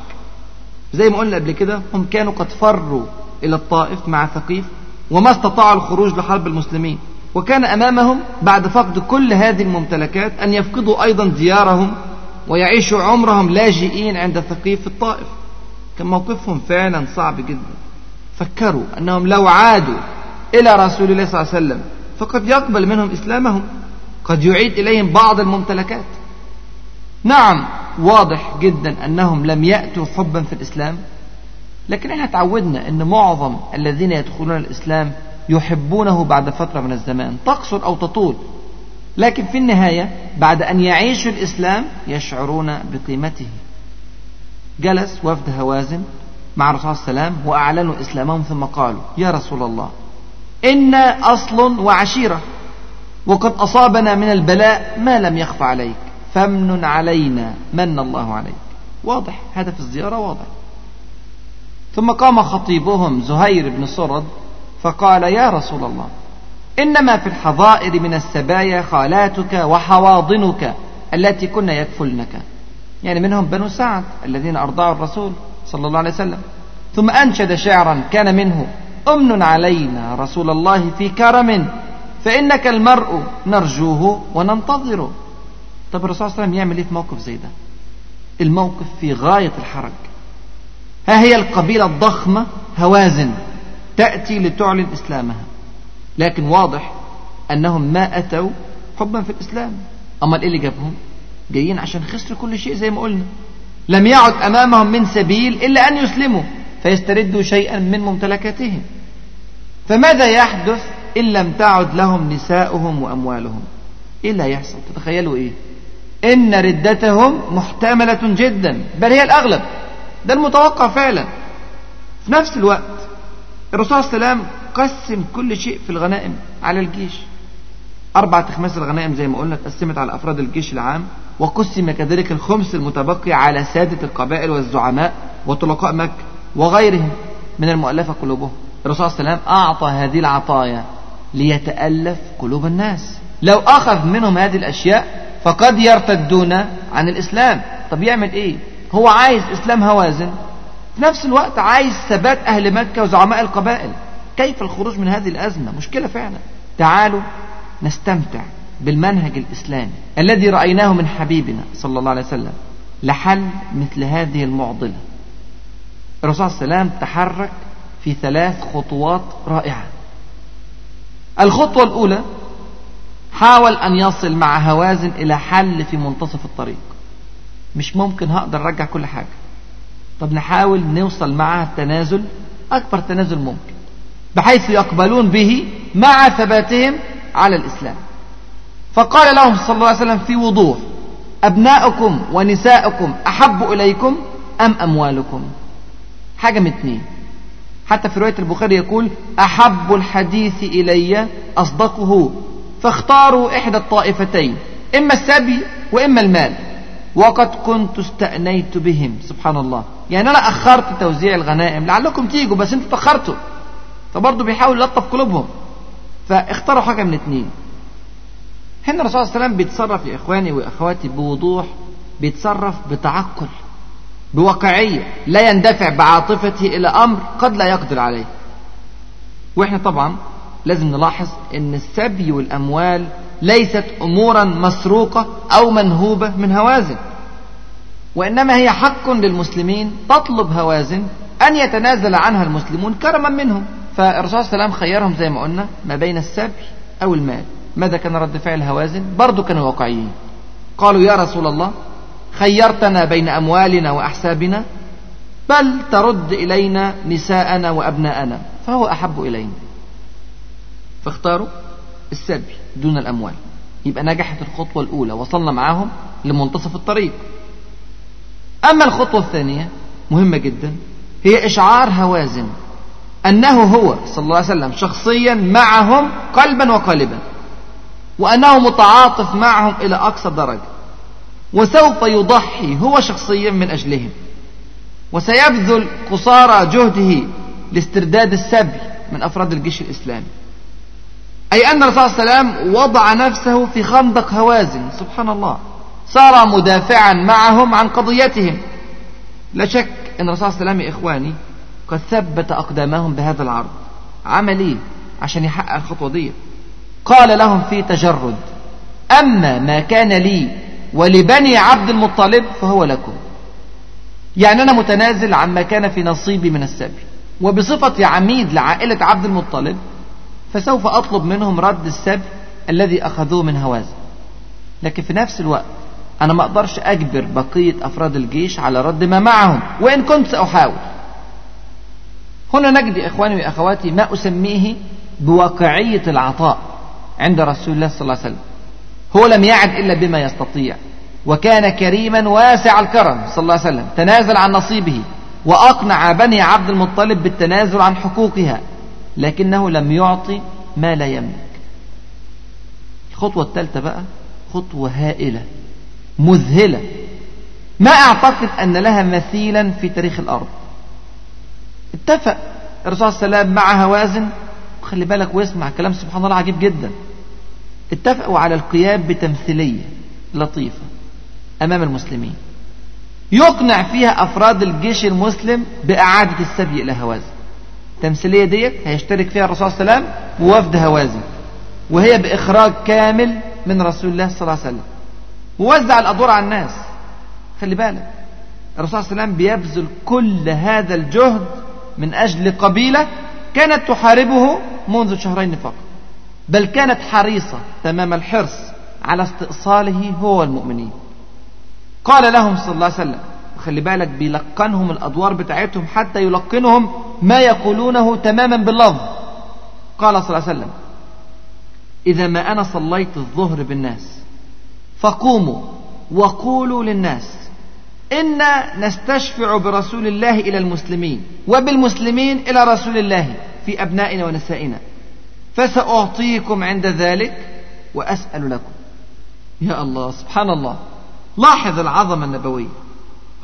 زي ما قلنا قبل كده هم كانوا قد فروا إلى الطائف مع ثقيف. وما استطاعوا الخروج لحرب المسلمين. وكان أمامهم بعد فقد كل هذه الممتلكات أن يفقدوا أيضا ديارهم ويعيشوا عمرهم لاجئين عند ثقيف الطائف. كان موقفهم فعلا صعب جدا. فكروا أنهم لو عادوا إلى رسول الله صلى الله عليه وسلم فقد يقبل منهم إسلامهم. قد يعيد إليهم بعض الممتلكات. نعم واضح جدا أنهم لم يأتوا حبا في الإسلام. لكن إحنا تعودنا أن معظم الذين يدخلون الإسلام يحبونه بعد فترة من الزمان تقصر أو تطول. لكن في النهاية بعد أن يعيشوا الإسلام يشعرون بقيمته. جلس وفد هوازن مع الرسول صلى الله عليه وسلم وأعلنوا إسلامهم ثم قالوا يا رسول الله إنا أصل وعشيرة وقد أصابنا من البلاء ما لم يخف عليك فمن علينا من الله عليك. واضح هدف الزيارة واضح. ثم قام خطيبهم زهير بن سرد فقال يا رسول الله إنما في الحظائر من السبايا خالاتك وحواضنك التي كن يكفلنك. يعني منهم بنو سعد الذين أرضعوا الرسول صلى الله عليه وسلم. ثم أنشد شعرا كان منه أمن علينا رسول الله في كرم فإنك المرء نرجوه وننتظره. طب الرسول صلى الله عليه وسلم يعمل إيه في موقف زي ده؟ الموقف في غاية الحرج. ها هي القبيلة الضخمة هوازن تأتي لتعلن إسلامها. لكن واضح أنهم ما أتوا حبا في الإسلام. أما إيه اللي جابهم؟ جايين عشان خسروا كل شيء زي ما قلنا. لم يعد أمامهم من سبيل إلا أن يسلموا فيستردوا شيئا من ممتلكاتهم. فماذا يحدث إن لم تعد لهم نساؤهم وأموالهم؟ إيه اللي هيحصل؟ تتخيلوا إيه؟ إن ردتهم محتملة جدا بل هي الأغلب. ده المتوقع فعلا. في نفس الوقت الرسول صلى الله عليه وسلم قسم كل شيء في الغنائم على الجيش. أربعة أخماس الغنائم زي ما قلنا اتقسمت على أفراد الجيش العام وقسم كذلك الخمس المتبقي على سادة القبائل والزعماء وطلقاء مكة وغيرهم من المؤلفة قلوبهم. الرسول صلى الله عليه وسلم أعطى هذه العطايا ليتألف قلوب الناس. لو أخذ منهم هذه الأشياء فقد يرتدون عن الإسلام. طب يعمل إيه؟ هو عايز إسلام هوازن في نفس الوقت عايز ثبات أهل مكة وزعماء القبائل. كيف الخروج من هذه الأزمة؟ مشكلة فعلا. تعالوا نستمتع بالمنهج الإسلامي الذي رأيناه من حبيبنا صلى الله عليه وسلم. لحل مثل هذه المعضلة. الرسول صلى الله عليه وسلم تحرك في ثلاث خطوات رائعة. الخطوة الأولى حاول أن يصل مع هوازن إلى حل في منتصف الطريق. مش ممكن هقدر أرجع كل حاجة. طب نحاول نوصل معها تنازل أكبر تنازل ممكن بحيث يقبلون به مع ثباتهم على الإسلام. فقال لهم صلى الله عليه وسلم في وضوح أبناؤكم ونساؤكم أحب إليكم أم أموالكم؟ حاجة من اتنين. حتى في رواية البخاري يقول أحب الحديث إلي أصدقه فاختاروا إحدى الطائفتين إما السبي وإما المال. وقد كنت استأنيت بهم. سبحان الله. يعني أنا أخرت توزيع الغنائم. لعلكم تيجوا بس أنتوا تأخرتوا. فبرضه بيحاول يلطف قلوبهم. فاختاروا حاجة من اتنين. هنا الرسول صلى الله عليه وسلم بيتصرف يا إخواني وأخواتي بوضوح بيتصرف بتعقل بواقعية. لا يندفع بعاطفته إلى أمر قد لا يقدر عليه. وإحنا طبعا لازم نلاحظ أن السبي والأموال ليست أمورا مسروقة أو منهوبة من هوازن وإنما هي حق للمسلمين تطلب هوازن أن يتنازل عنها المسلمون كرما منهم. فالرسول صلى الله عليه وسلم خيرهم زي ما قلنا ما بين السبي أو المال. ماذا كان رد فعل هوازن؟ برضو كانوا واقعيين. قالوا يا رسول الله خيرتنا بين أموالنا وأحسابنا بل ترد إلينا نساءنا وأبناءنا فهو أحب إلينا. فاختاروا السبي دون الأموال. يبقى نجحت الخطوة الأولى وصلنا معاهم لمنتصف الطريق. أما الخطوة الثانية مهمة جدا هي إشعار هوازن أنه هو صلى الله عليه وسلم شخصيا معهم قلبا وقالبا وأنه متعاطف معهم إلى أقصى درجة وسوف يضحي هو شخصيا من أجلهم. وسيبذل قصارى جهده لاسترداد السبي من أفراد الجيش الإسلامي. أي أن الرسول صلى الله عليه وسلم وضع نفسه في خندق هوازن. سبحان الله. صار مدافعا معهم عن قضيتهم. لا شك أن الرسول صلى الله عليه وسلم يا إخواني قد ثبت أقدامهم بهذا العرض. عمل إيه عشان يحقق الخطوة دي. قال لهم في تجرد أما ما كان لي ولبني عبد المطلب فهو لكم. يعني أنا متنازل عما كان في نصيبي من السبي. وبصفتي عميد لعائلة عبد المطلب فسوف أطلب منهم رد السبي الذي أخذوه من هوازن. لكن في نفس الوقت أنا ما أقدرش أجبر بقية أفراد الجيش على رد ما معهم وإن كنت سأحاول. هنا نجد إخواني وأخواتي ما أسميه بواقعية العطاء عند رسول الله صلى الله عليه وسلم. هو لم يعد إلا بما يستطيع وكان كريما واسع الكرم صلى الله عليه وسلم تنازل عن نصيبه وأقنع بني عبد المطلب بالتنازل عن حقوقها. لكنه لم يعطي ما لا يملك. الخطوة الثالثة بقى خطوة هائلة مذهلة. ما أعتقد أن لها مثيلا في تاريخ الأرض. اتفق الرسول صلى الله عليه وسلم مع هوازن. خلي بالك واسمع كلام سبحان الله عجيب جدا. اتفقوا على القيام بتمثيلية لطيفة أمام المسلمين. يقنع فيها أفراد الجيش المسلم بإعادة السبي إلى هوازن. التمثيلية ديت هيشترك فيها الرسول صلى الله عليه وسلم ووفد هوازن وهي بإخراج كامل من رسول الله صلى الله عليه وسلم. ووزع الأدوار على الناس. خلي بالك. الرسول صلى الله عليه وسلم بيبذل كل هذا الجهد من أجل قبيلة كانت تحاربه منذ شهرين فقط. بل كانت حريصة تمام الحرص على استئصاله هو والمؤمنين. قال لهم صلى الله عليه وسلم خلي بالك بيلقنهم الأدوار بتاعتهم حتى يلقنهم ما يقولونه تماما باللفظ. قال صلى الله عليه وسلم إذا ما أنا صليت الظهر بالناس فقوموا وقولوا للناس إنا نستشفع برسول الله إلى المسلمين وبالمسلمين إلى رسول الله في أبنائنا ونسائنا. فسأعطيكم عند ذلك وأسأل لكم. يا الله سبحان الله. لاحظ العظمة النبوية.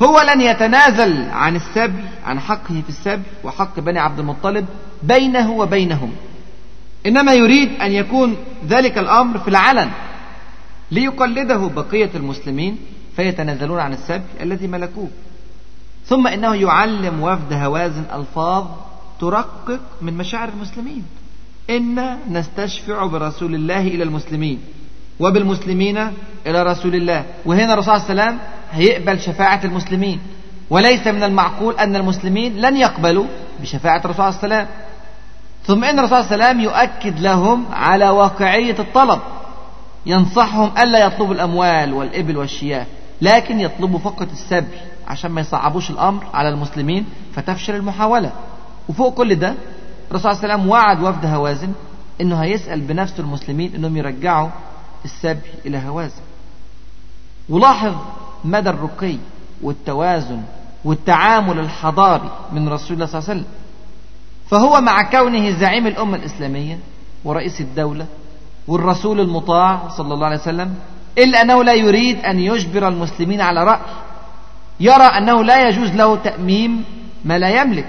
هو لن يتنازل عن السبي عن حقه في السبي وحق بني عبد المطلب بينه وبينهم. إنما يريد أن يكون ذلك الأمر في العلن ليقلده بقية المسلمين فيتنازلون عن السبي الذي ملكوه. ثم إنه يعلم وفد هوازن ألفاظ ترقق من مشاعر المسلمين. إنا نستشفع برسول الله إلى المسلمين. وبالمسلمين إلى رسول الله. وهنا الرسول صلى الله عليه وسلم هيقبل شفاعة المسلمين. وليس من المعقول أن المسلمين لن يقبلوا بشفاعة الرسول صلى الله عليه وسلم. ثم إن الرسول صلى الله عليه وسلم يؤكد لهم على واقعية الطلب. ينصحهم ألا يطلبوا الأموال والإبل والشياه لكن يطلبوا فقط السبي عشان ما يصعبوش الأمر على المسلمين فتفشل المحاولة. وفوق كل ده الرسول صلى الله عليه وسلم وعد وفد هوازن إنه هيسأل بنفسه المسلمين إنهم يرجعوا السبي إلى هوازن. ولاحظ مدى الرقي والتوازن والتعامل الحضاري من رسول الله صلى الله عليه وسلم. فهو مع كونه زعيم الأمة الإسلامية ورئيس الدولة والرسول المطاع صلى الله عليه وسلم إلا أنه لا يريد أن يجبر المسلمين على رأي. يرى أنه لا يجوز له تأميم ما لا يملك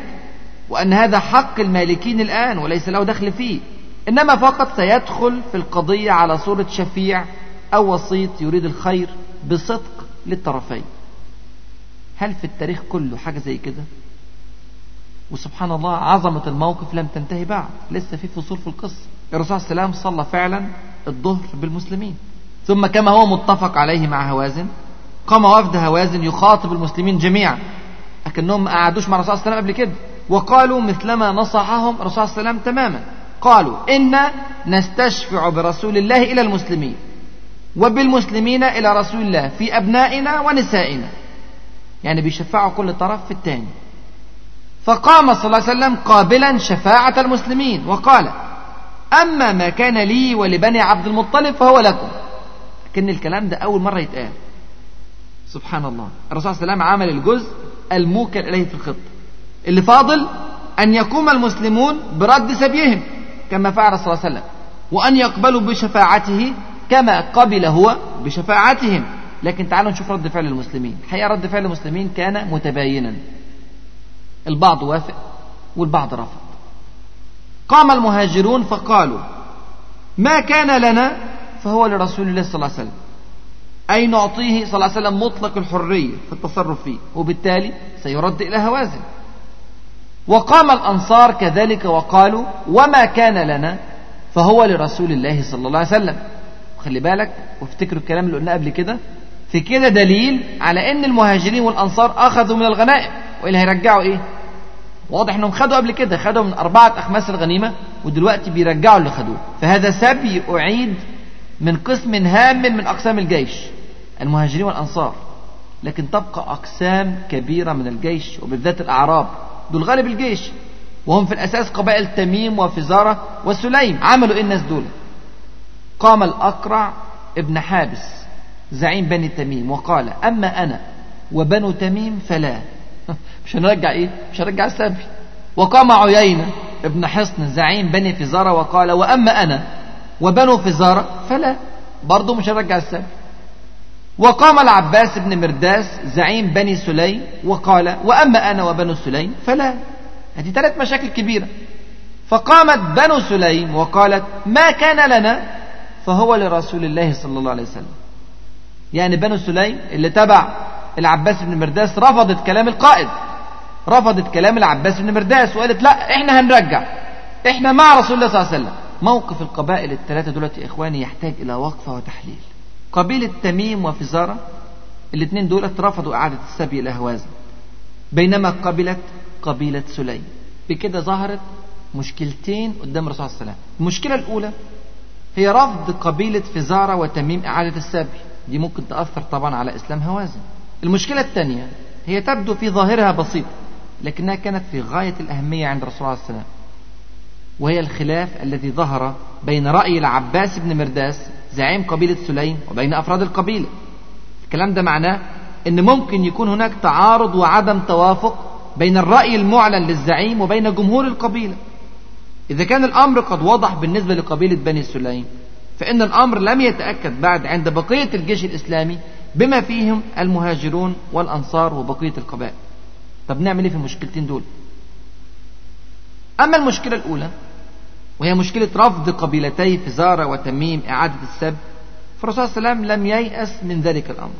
وأن هذا حق المالكين الآن وليس له دخل فيه. إنما فقط سيدخل في القضية على صورة شفيع أو وسيط يريد الخير بصدق للطرفين. هل في التاريخ كله حاجة زي كده؟ وسبحان الله عظمة الموقف لم تنتهي بعد لسه في فصول في القصة. الرسول صلى الله عليه وسلم صلى فعلا الظهر بالمسلمين. ثم كما هو متفق عليه مع هوازن قام وفد هوازن يخاطب المسلمين جميعا. لكنهم ما قعدوش مع الرسول صلى الله عليه وسلم قبل كده. وقالوا مثلما نصحهم الرسول صلى الله عليه وسلم تماما. قالوا إنا نستشفع برسول الله إلى المسلمين وبالمسلمين إلى رسول الله في أبنائنا ونسائنا. يعني بيشفعوا كل طرف في الثاني فقام صلى الله عليه وسلم قابلا شفاعة المسلمين وقال أما ما كان لي ولبني عبد المطلب فهو لكم. لكن الكلام ده أول مرة يتقال. سبحان الله. الرسول صلى الله عليه وسلم عمل الجزء الموكل إليه في الخطة. اللي فاضل أن يقوم المسلمون برد سبيهم. كما فعل صلى الله عليه وسلم. وأن يقبلوا بشفاعته كما قبل هو بشفاعتهم. لكن تعالوا نشوف رد فعل المسلمين. الحقيقة رد فعل المسلمين كان متباينا. البعض وافق والبعض رفض. قام المهاجرون فقالوا ما كان لنا؟ فهو لرسول الله صلى الله عليه وسلم. أي نعطيه؟ صلى الله عليه وسلم مطلق الحرية في التصرف فيه. وبالتالي سيرد إلى هوازن. وقام الأنصار كذلك وقالوا وما كان لنا فهو لرسول الله صلى الله عليه وسلم. خلي بالك وافتكروا الكلام اللي قلناه قبل كده. في كده دليل على إن المهاجرين والأنصار أخذوا من الغنائم. والا هيرجعوا إيه؟ واضح إنهم خدوا قبل كده خدوا من أربعة أخماس الغنيمة ودلوقتي بيرجعوا اللي خدوه. فهذا سبي اعيد من قسم هام من أقسام الجيش المهاجرين والأنصار. لكن تبقى أقسام كبيرة من الجيش وبالذات الأعراب. دول غالب الجيش. وهم في الأساس قبائل تميم وفزارة وسليم. عملوا إيه الناس دول؟ قام الأقرع ابن حابس زعيم بني تميم وقال أما أنا وبنو تميم فلا. مش هنرجع إيه؟ مش هنرجع السبي. وقام عيينة ابن حصن زعيم بني فزارة وقال وأما أنا وبنو فزارة فلا. برضه مش هنرجع السبي. وقام العباس بن مرداس زعيم بني سليم وقال وأما أنا وبنو سليم فلا. هذه ثلاث مشاكل كبيرة. فقامت بنو سليم وقالت ما كان لنا؟ فهو لرسول الله صلى الله عليه وسلم. يعني بنو سليم اللي تبع العباس بن مرداس رفضت كلام القائد. رفضت كلام العباس بن مرداس وقالت لا إحنا هنرجع. إحنا مع رسول الله صلى الله عليه وسلم. موقف القبائل الثلاثة دولت يا إخواني يحتاج إلى وقفة وتحليل. قبيلة تميم وفزارة الاثنين دولت رفضوا إعادة السبي إلى هوازن. بينما قبلت قبيلة سليم. بكده ظهرت مشكلتين قدام الرسول صلى الله عليه وسلم. المشكلة الأولى هي رفض قبيلة فزارة وتميم إعادة السبي. دي ممكن تأثر طبعا على إسلام هوازن. المشكلة الثانية هي تبدو في ظاهرها بسيطة لكنها كانت في غاية الأهمية عند الرسول عليه السلام وهي الخلاف الذي ظهر بين رأي العباس بن مرداس زعيم قبيلة سليم وبين أفراد القبيلة. الكلام ده معناه أن ممكن يكون هناك تعارض وعدم توافق بين الرأي المعلن للزعيم وبين جمهور القبيلة. إذا كان الأمر قد وضح بالنسبة لقبيلة بني سليم فإن الأمر لم يتأكد بعد عند بقية الجيش الإسلامي بما فيهم المهاجرون والأنصار وبقية القبائل. طب نعمل إيه في المشكلتين دول؟ أما المشكلة الأولى وهي مشكلة رفض قبيلتي فزارة وتميم إعادة السب فالرسول صلى الله عليه وسلم لم ييأس من ذلك الأمر.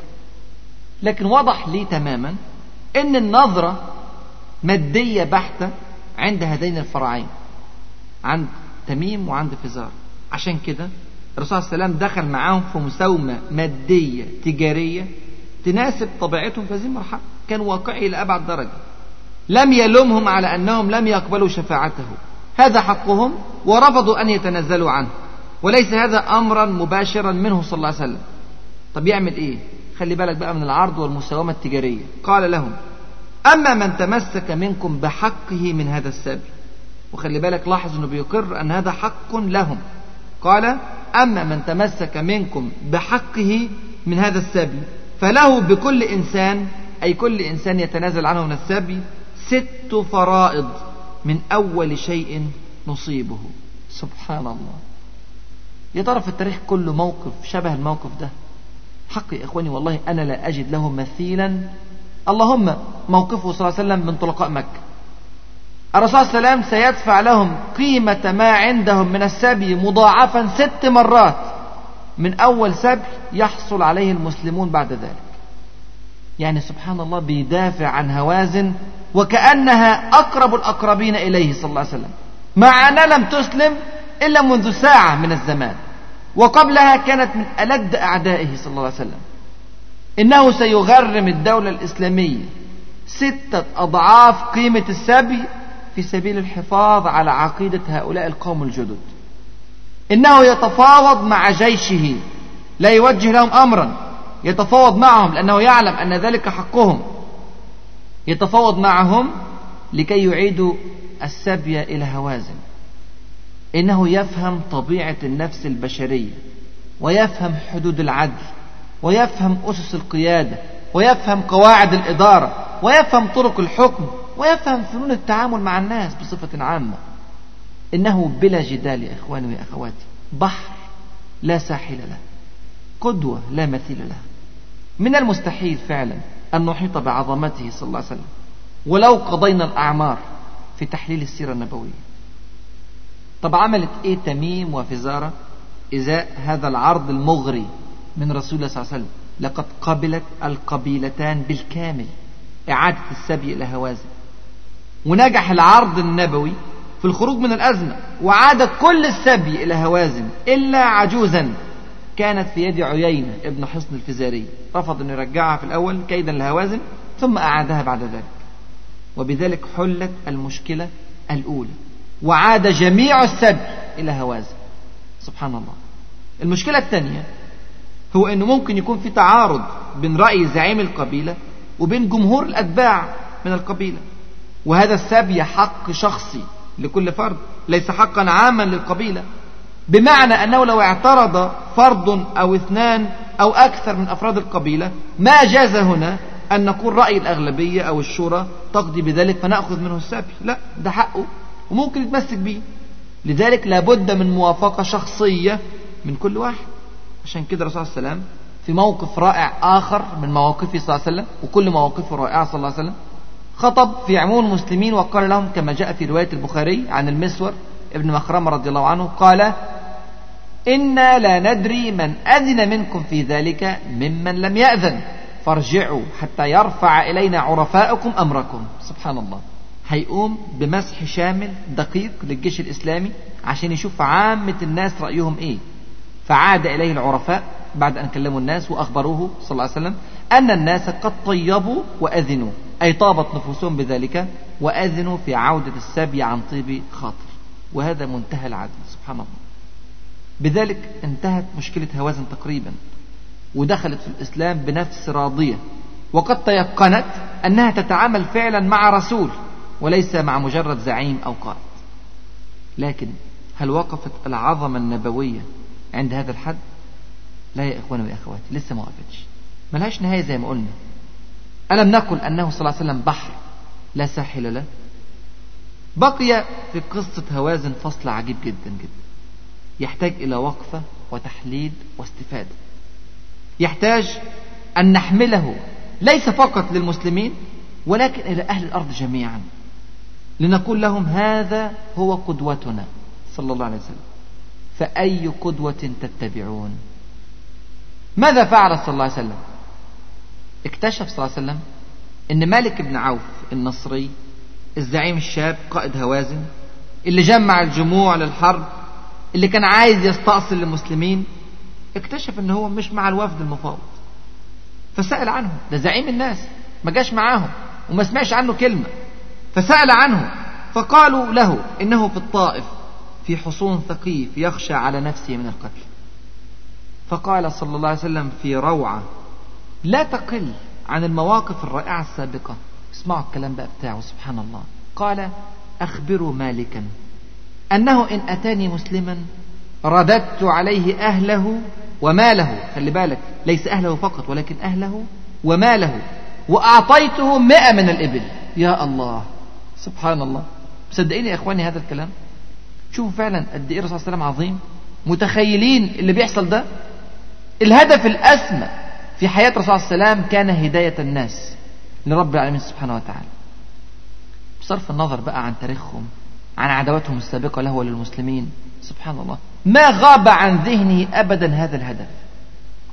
لكن وضح لي تماما أن النظرة مادية بحتة عند هذين الفرعين عند تميم وعند فزار عشان كده الرسول صلى الله عليه وسلم دخل معاهم في مساومة مادية تجارية تناسب طبيعتهم في هذه المرحلة. كان واقعي إلى أبعد درجة. لم يلومهم على أنهم لم يقبلوا شفاعته. هذا حقهم ورفضوا أن يتنازلوا عنه. وليس هذا أمرا مباشرا منه صلى الله عليه وسلم. طب يعمل إيه؟ خلي بالك بقى من العرض والمساومة التجارية. قال لهم أما من تمسك منكم بحقه من هذا السبي وخلي بالك لاحظ أنه بيقر أن هذا حق لهم. قال أما من تمسك منكم بحقه من هذا السبي فله بكل إنسان أي كل إنسان يتنازل عنه من السبي ست فرائض. من أول شيء نصيبه. سبحان الله. يا ترى في التاريخ كله موقف شبه الموقف ده؟ حق يا إخواني والله أنا لا أجد له مثيلا. اللهم موقفه صلى الله عليه وسلم من طلقاء مكة. الرسول صلى الله عليه وسلم سيدفع لهم قيمة ما عندهم من السبي مضاعفا ست مرات. من أول سبي يحصل عليه المسلمون بعد ذلك. يعني سبحان الله بيدافع عن هوازن وكأنها أقرب الأقربين إليه صلى الله عليه وسلم. مع أنها لم تسلم إلا منذ ساعة من الزمان. وقبلها كانت من ألد أعدائه صلى الله عليه وسلم. إنه سيغرم الدولة الإسلامية ستة أضعاف قيمة السبي في سبيل الحفاظ على عقيدة هؤلاء القوم الجدد. إنه يتفاوض مع جيشه لا يوجه لهم أمرا. يتفاوض معهم لأنه يعلم أن ذلك حقهم. يتفاوض معهم لكي يعيدوا السبي إلى هوازن. إنه يفهم طبيعة النفس البشرية ويفهم حدود العدل ويفهم أسس القيادة ويفهم قواعد الإدارة ويفهم طرق الحكم ويفهم فنون التعامل مع الناس بصفة عامة. إنه بلا جدال يا إخواني ويا أخواتي بحر لا ساحل له قدوة لا مثيل له. من المستحيل فعلا أن نحيط بعظمته صلى الله عليه وسلم ولو قضينا الأعمار في تحليل السيرة النبوية. طب عملت إيه تميم وفزارة؟ إزاء هذا العرض المغري من رسول الله صلى الله عليه وسلم لقد قبلت القبيلتان بالكامل إعادة السبي إلى هوازن. ونجح العرض النبوي في الخروج من الأزمة وعاد كل السبي إلى هوازن إلا عجوزا كانت في يد عيينة ابن حصن الفزاري رفض أن يرجعها في الأول كيدا لهوازن ثم أعادها بعد ذلك. وبذلك حلت المشكلة الأولى وعاد جميع السبي إلى هوازن. سبحان الله. المشكلة الثانية هو أنه ممكن يكون في تعارض بين رأي زعيم القبيلة وبين جمهور الأتباع من القبيلة. وهذا السبي حق شخصي لكل فرد ليس حقا عاما للقبيلة. بمعنى أنه لو اعترض فرد أو اثنان أو أكثر من أفراد القبيلة ما جاز هنا أن نقول رأي الأغلبية أو الشورى تقضي بذلك فنأخذ منه السبي. لا ده حقه وممكن يتمسك به لذلك لابد من موافقة شخصية من كل واحد. عشان كده الرسول صلى الله عليه وسلم في موقف رائع آخر من مواقفه صلى الله عليه وسلم وكل مواقفه رائعة صلى الله عليه وسلم خطب في عموم المسلمين وقال لهم كما جاء في رواية البخاري عن المسور ابن مخرمة رضي الله عنه قال إنا لا ندري من أذن منكم في ذلك ممن لم يأذن. فارجعوا حتى يرفع إلينا عرفاءكم أمركم. سبحان الله. هيقوم بمسح شامل دقيق للجيش الإسلامي عشان يشوف عامة الناس رأيهم إيه. فعاد إليه العرفاء بعد أن كلموا الناس وأخبروه صلى الله عليه وسلم أن الناس قد طيبوا وأذنوا. أي طابت نفوسهم بذلك وأذنوا في عودة السبي عن طيب خاطر. وهذا منتهى العدل. سبحان الله. بذلك انتهت مشكلة هوازن تقريبا ودخلت في الإسلام بنفس راضية وقد تيقنت أنها تتعامل فعلا مع رسول وليس مع مجرد زعيم أو قائد. لكن هل وقفت العظمة النبوية عند هذا الحد؟ لا يا إخواني ويا أخواتي لسه ما وقفتش. ملهاش نهاية زي ما قلنا. ألم نقل أنه صلى الله عليه وسلم بحر لا ساحل له؟ بقي في قصة هوازن فصل عجيب جدا جدا. يحتاج إلى وقفة وتحليل واستفادة. يحتاج أن نحمله ليس فقط للمسلمين ولكن إلى أهل الأرض جميعا. لنقول لهم هذا هو قدوتنا صلى الله عليه وسلم. فأي قدوة تتبعون؟ ماذا فعل صلى الله عليه وسلم؟ اكتشف صلى الله عليه وسلم إن مالك بن عوف النصري الزعيم الشاب قائد هوازن اللي جمع الجموع للحرب اللي كان عايز يستأصل المسلمين اكتشف إن هو مش مع الوفد المفاوض. فسأل عنه ده زعيم الناس ما جاش معاهم وما سمعش عنه كلمة. فسأل عنه فقالوا له إنه في الطائف في حصون ثقيف يخشى على نفسه من القتل. فقال صلى الله عليه وسلم في روعة لا تقل عن المواقف الرائعة السابقة. اسمعوا الكلام بقى بتاعه سبحان الله. قال أخبروا مالكا. أنه إن أتاني مسلما رددت عليه أهله وماله خلي بالك ليس أهله فقط ولكن أهله وماله وأعطيته مئة من الإبل. يا الله سبحان الله. مصدقين يا إخواني هذا الكلام. شوفوا فعلا قد إيه الرسول صلى الله عليه وسلم عظيم. متخيلين اللي بيحصل ده؟ الهدف الأسمى في حياة الرسول صلى الله عليه وسلم كان هداية الناس لرب العالمين سبحانه وتعالى. بصرف النظر بقى عن تاريخهم عن عداوتهم السابقة له وللمسلمين. سبحان الله. ما غاب عن ذهنه أبدا هذا الهدف.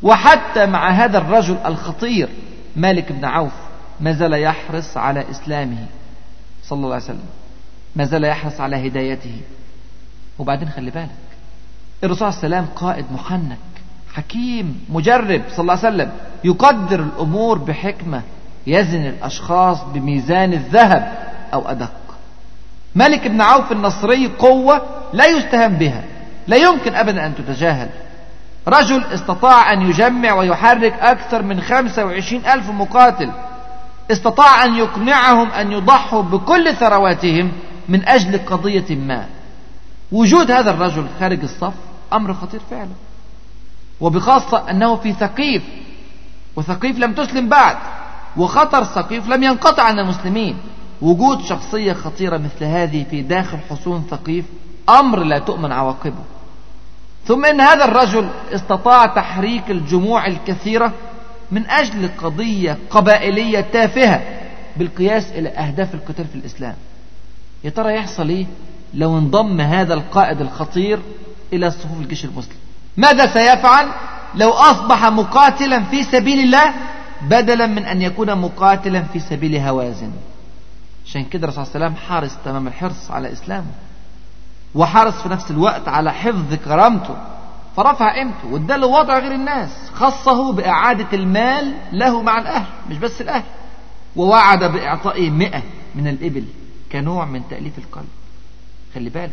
وحتى مع هذا الرجل الخطير مالك بن عوف ما زال يحرص على إسلامه صلى الله عليه وسلم. ما زال يحرص على هدايته. وبعدين خلي بالك الرسول صلى الله عليه وسلم قائد محنك حكيم مجرب صلى الله عليه وسلم يقدر الأمور بحكمة يزن الأشخاص بميزان الذهب أو أدق. ملك بن عوف النصري قوة لا يستهان بها لا يمكن أبدا أن تتجاهل. رجل استطاع أن يجمع ويحرك أكثر من خمسة وعشرين ألف مقاتل. استطاع أن يقنعهم أن يضحوا بكل ثرواتهم من أجل قضية ما. وجود هذا الرجل خارج الصف أمر خطير فعلا. وبخاصة أنه في ثقيف وثقيف لم تسلم بعد وخطر ثقيف لم ينقطع عن المسلمين. وجود شخصية خطيرة مثل هذه في داخل حصون ثقيف أمر لا تؤمن عواقبه. ثم إن هذا الرجل استطاع تحريك الجموع الكثيرة من أجل قضية قبائلية تافهة بالقياس إلى أهداف القتال في الإسلام. يا ترى يحصل إيه لو انضم هذا القائد الخطير إلى صفوف الجيش المسلم؟ ماذا سيفعل لو أصبح مقاتلا في سبيل الله بدلا من أن يكون مقاتلا في سبيل هوازن؟ عشان كده الرسول صلى الله عليه وسلم حارس تمام الحرص على إسلامه. وحرص في نفس الوقت على حفظ كرامته. فرفع قيمته واداله وضع غير الناس خصه بإعادة المال له مع الأهل مش بس الأهل. ووعد بإعطائه مئة من الإبل كنوع من تأليف القلب. خلي بالك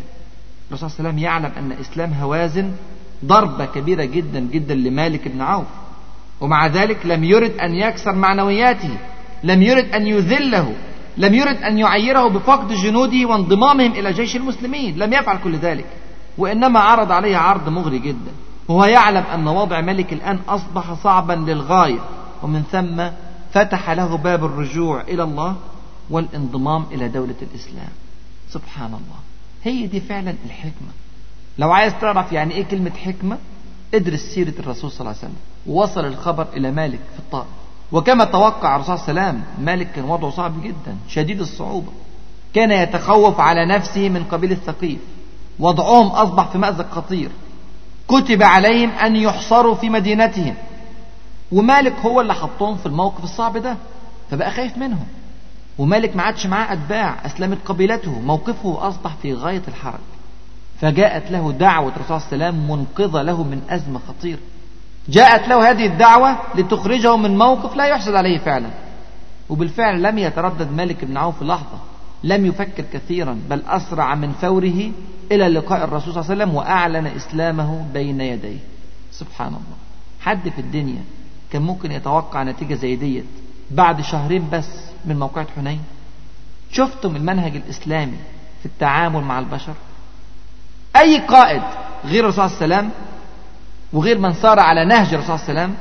الرسول صلى الله عليه وسلم يعلم أن إسلام هوازن ضربة كبيرة جدا جدا لمالك بن عوف. ومع ذلك لم يرد أن يكسر معنوياته لم يرد أن يذله. لم يرد أن يعيره بفقد جنوده وانضمامهم إلى جيش المسلمين. لم يفعل كل ذلك وإنما عرض عليه عرض مغري جدا. وهو يعلم أن وضع ملك الآن أصبح صعبا للغاية. ومن ثم فتح له باب الرجوع إلى الله والانضمام إلى دولة الإسلام. سبحان الله. هي دي فعلا الحكمة. لو عايز تعرف يعني إيه كلمة حكمة ادرس سيرة الرسول صلى الله عليه وسلم. ووصل الخبر إلى مالك في الطائف. وكما توقع الرسول صلى الله عليه وسلم مالك كان وضعه صعب جدا شديد الصعوبة. كان يتخوف على نفسه من قبيل الثقيف وضعهم أصبح في مأزق خطير. كتب عليهم أن يحصروا في مدينتهم. ومالك هو اللي حطهم في الموقف الصعب ده. فبقى خايف منهم. ومالك ما عادش معاه أتباع أسلمت قبيلته. موقفه أصبح في غاية الحرج. فجاءت له دعوة الرسول صلى الله عليه وسلم منقذة له من أزمة خطيرة. جاءت له هذه الدعوة لتخرجه من موقف لا يحسد عليه فعلا. وبالفعل لم يتردد مالك بن عوف لحظة لم يفكر كثيرا بل أسرع من فوره إلى لقاء الرسول صلى الله عليه وسلم وأعلن إسلامه بين يديه. سبحان الله. حد في الدنيا كان ممكن يتوقع نتيجة زي ديت بعد شهرين بس من موقعة حنين؟ شفتم المنهج الإسلامي في التعامل مع البشر؟ أي قائد غير الرسول صلى الله عليه وسلم وغير من سار على نهج الرسول صلى الله عليه وسلم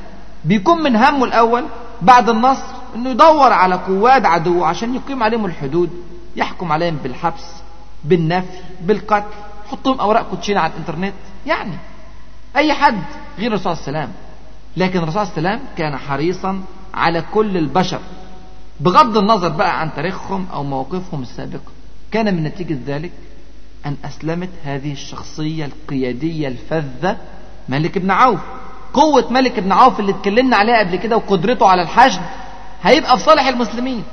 بيكون من همه الأول بعد النصر إنه يدور على قواد عدو عشان يقيم عليهم الحدود يحكم عليهم بالحبس بالنفي بالقتل يحطهم أوراق كوتشينة على الإنترنت يعني أي حد غير الرسول صلى الله عليه وسلم. لكن الرسول صلى الله عليه وسلم كان حريصا على كل البشر بغض النظر بقى عن تاريخهم أو مواقفهم السابقة. كان من نتيجة ذلك أن أسلمت هذه الشخصية القيادية الفذة ملك بن عوف. قوة ملك بن عوف اللي اتكلمنا عليها قبل كده وقدرته على الحشد هيبقى في صالح المسلمين.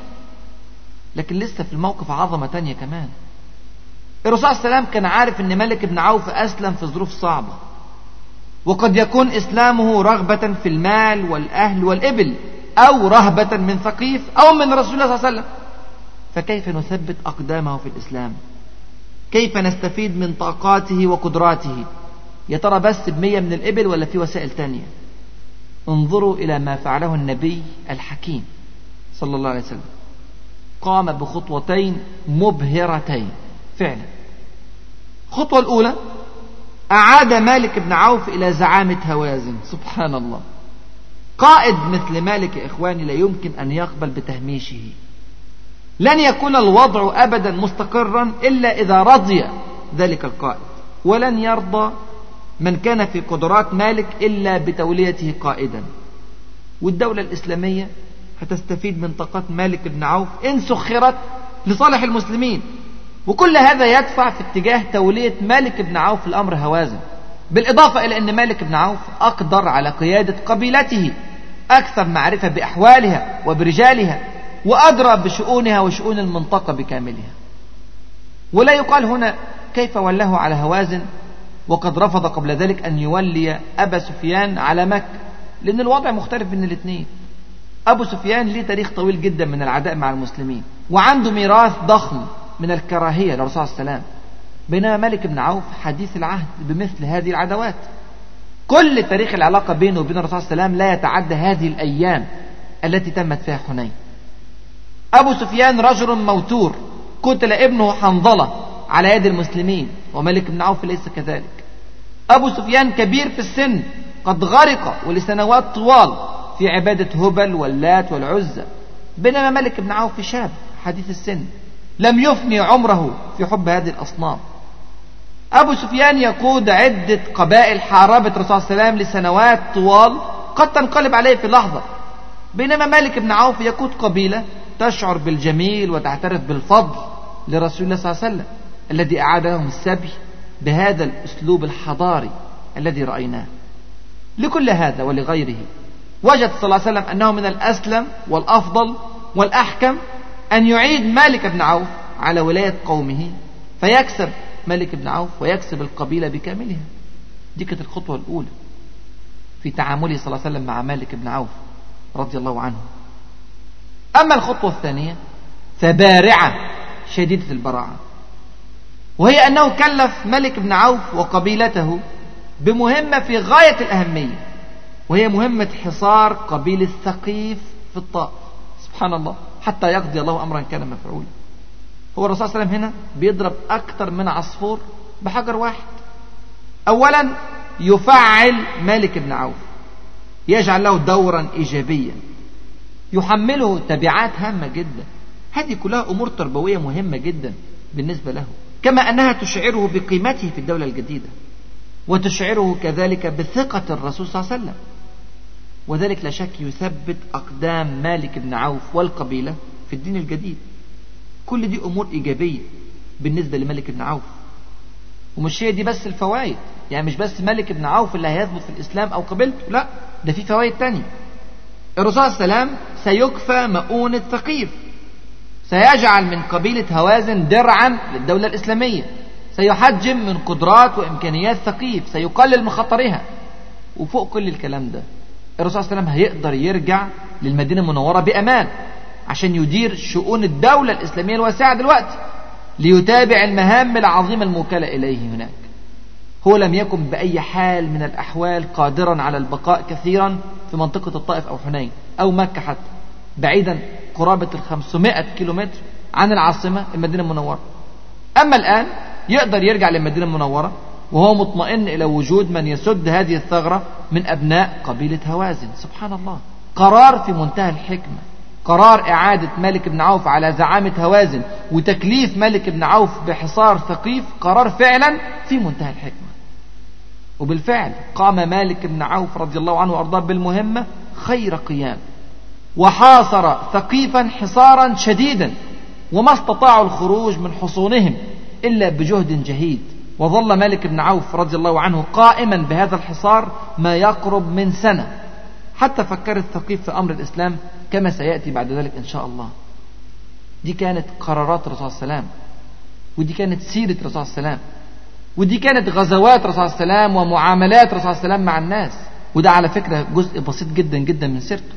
لكن لسه في الموقف عظمة تانية كمان. الرسول صلى الله عليه وسلم كان عارف إن ملك بن عوف أسلم في ظروف صعبة. وقد يكون إسلامه رغبة في المال والأهل والإبل أو رهبة من ثقيف أو من رسول الله صلى الله عليه وسلم. فكيف نثبت أقدامه في الإسلام؟ كيف نستفيد من طاقاته وقدراته؟ يا ترى بس بمية من الإبل ولا في وسائل تانية؟ انظروا إلى ما فعله النبي الحكيم صلى الله عليه وسلم. قام بخطوتين مبهرتين فعلا. الخطوة الأولى أعاد مالك بن عوف إلى زعامة هوازن سبحان الله قائد مثل مالك يا إخواني لا يمكن أن يقبل بتهميشه. لن يكون الوضع أبدا مستقرا إلا إذا رضي ذلك القائد ولن يرضى من كان في قدرات مالك إلا بتوليته قائدا. والدولة الإسلامية هتستفيد من طاقات مالك بن عوف إن سخرت لصالح المسلمين. وكل هذا يدفع في اتجاه تولية مالك بن عوف الأمر هوازن. بالإضافة إلى أن مالك بن عوف أقدر على قيادة قبيلته أكثر معرفة بأحوالها وبرجالها وأدرى بشؤونها وشؤون المنطقة بكاملها. ولا يقال هنا كيف ولاه على هوازن وقد رفض قبل ذلك أن يولي أبا سفيان على مكة لأن الوضع مختلف بين الاثنين أبو سفيان ليه تاريخ طويل جدا من العداء مع المسلمين وعنده ميراث ضخم من الكراهية للرسول عليه وسلم. بينما مالك بن عوف حديث العهد بمثل هذه العداوات. كل تاريخ العلاقة بينه وبين الرسول عليه وسلم لا يتعدى هذه الأيام التي تمت فيها حنين. أبو سفيان رجل موتور قتل ابنه حنظلة. على يد المسلمين وملك بن عوف ليس كذلك. أبو سفيان كبير في السن قد غرق ولسنوات طوال في عبادة هبل واللات والعزة بينما ملك بن عوف شاب حديث السن لم يفني عمره في حب هذه الأصنام. أبو سفيان يقود عدة قبائل حاربت الرسول صلى الله عليه وسلم لسنوات طوال قد تنقلب عليه في لحظة بينما مالك بن عوف يقود قبيلة تشعر بالجميل وتعترف بالفضل لرسول الله صلى الله عليه وسلم. الذي أعاد لهم السبي بهذا الأسلوب الحضاري الذي رأيناه. لكل هذا ولغيره وجد صلى الله عليه وسلم أنه من الأسلم والأفضل والأحكم أن يعيد مالك بن عوف على ولاية قومه فيكسب مالك بن عوف ويكسب القبيلة بكاملها. دي كانت الخطوة الأولى في تعامله صلى الله عليه وسلم مع مالك بن عوف رضي الله عنه. أما الخطوة الثانية فبارعة شديدة البراعة. وهي أنه كلف ملك بن عوف وقبيلته بمهمة في غاية الأهمية وهي مهمة حصار قبيلة ثقيف في الطائف. سبحان الله حتى يقضي الله أمرا كان مفعولا. هو الرسول صلى الله عليه وسلم هنا بيضرب أكثر من عصفور بحجر واحد. أولا يفعل مالك بن عوف يجعل له دورا إيجابيا يحمله تبعات هامة جدا. هذه كلها أمور تربوية مهمة جدا بالنسبة له. كما أنها تشعره بقيمته في الدولة الجديدة وتشعره كذلك بثقة الرسول صلى الله عليه وسلم. وذلك لا شك يثبت أقدام مالك بن عوف والقبيلة في الدين الجديد. كل دي أمور إيجابية بالنسبة لملك بن عوف. ومش هي دي بس الفوائد. يعني مش بس ملك بن عوف اللي هيثبت في الإسلام أو قبيلته لا ده في فوائد تانية. الرسول صلى الله عليه وسلم سيكفى مؤونة ثقيف سيجعل من قبيلة هوازن درعا للدولة الإسلامية. سيحجم من قدرات وإمكانيات ثقيف. سيقلل من خطرها. وفوق كل الكلام ده الرسول صلى الله عليه وسلم هيقدر يرجع للمدينة المنورة بأمان عشان يدير شؤون الدولة الإسلامية الواسعة دلوقتي ليتابع المهام العظيمة الموكلة إليه هناك. هو لم يكن بأي حال من الأحوال قادرا على البقاء كثيرا في منطقة الطائف أو حنين أو مكة حتى بعيدا قرابة الخمسمائة كيلومتر عن العاصمة المدينة المنورة. أما الآن يقدر يرجع للمدينة المنورة وهو مطمئن إلى وجود من يسد هذه الثغرة من أبناء قبيلة هوازن. سبحان الله. قرار في منتهى الحكمة. قرار إعادة ملك بن عوف على زعامة هوازن وتكليف ملك بن عوف بحصار ثقيف قرار فعلا في منتهى الحكمة. وبالفعل قام مالك بن عوف رضي الله عنه وأرضاه بالمهمة خير قيام. وحاصر ثقيفا حصارا شديدا وما استطاعوا الخروج من حصونهم إلا بجهد جهيد. وظل مالك بن عوف رضي الله عنه قائما بهذا الحصار ما يقرب من سنة. حتى فكر الثقيف في أمر الإسلام كما سيأتي بعد ذلك إن شاء الله. دي كانت قرارات الرسول صلى الله عليه وسلم ودي كانت سيرة الرسول صلى الله عليه وسلم ودي كانت غزوات الرسول صلى الله عليه وسلم ومعاملات الرسول صلى الله عليه وسلم مع الناس. وده على فكرة جزء بسيط جدا جدا من سيرته.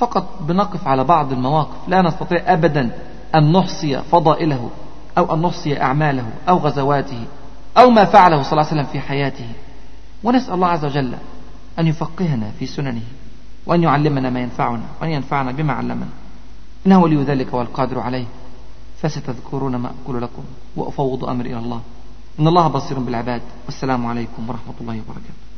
فقط بنقف على بعض المواقف لا نستطيع أبدا أن نحصي فضائله أو أن نحصي أعماله أو غزواته أو ما فعله صلى الله عليه وسلم في حياته. ونسأل الله عز وجل أن يفقهنا في سننه وأن يعلمنا ما ينفعنا وأن ينفعنا بما علمنا. إنه ولي ذلك والقادر عليه. فستذكرون ما أقول لكم وأفوض أمري إلى الله. إن الله بصير بالعباد. والسلام عليكم ورحمة الله وبركاته.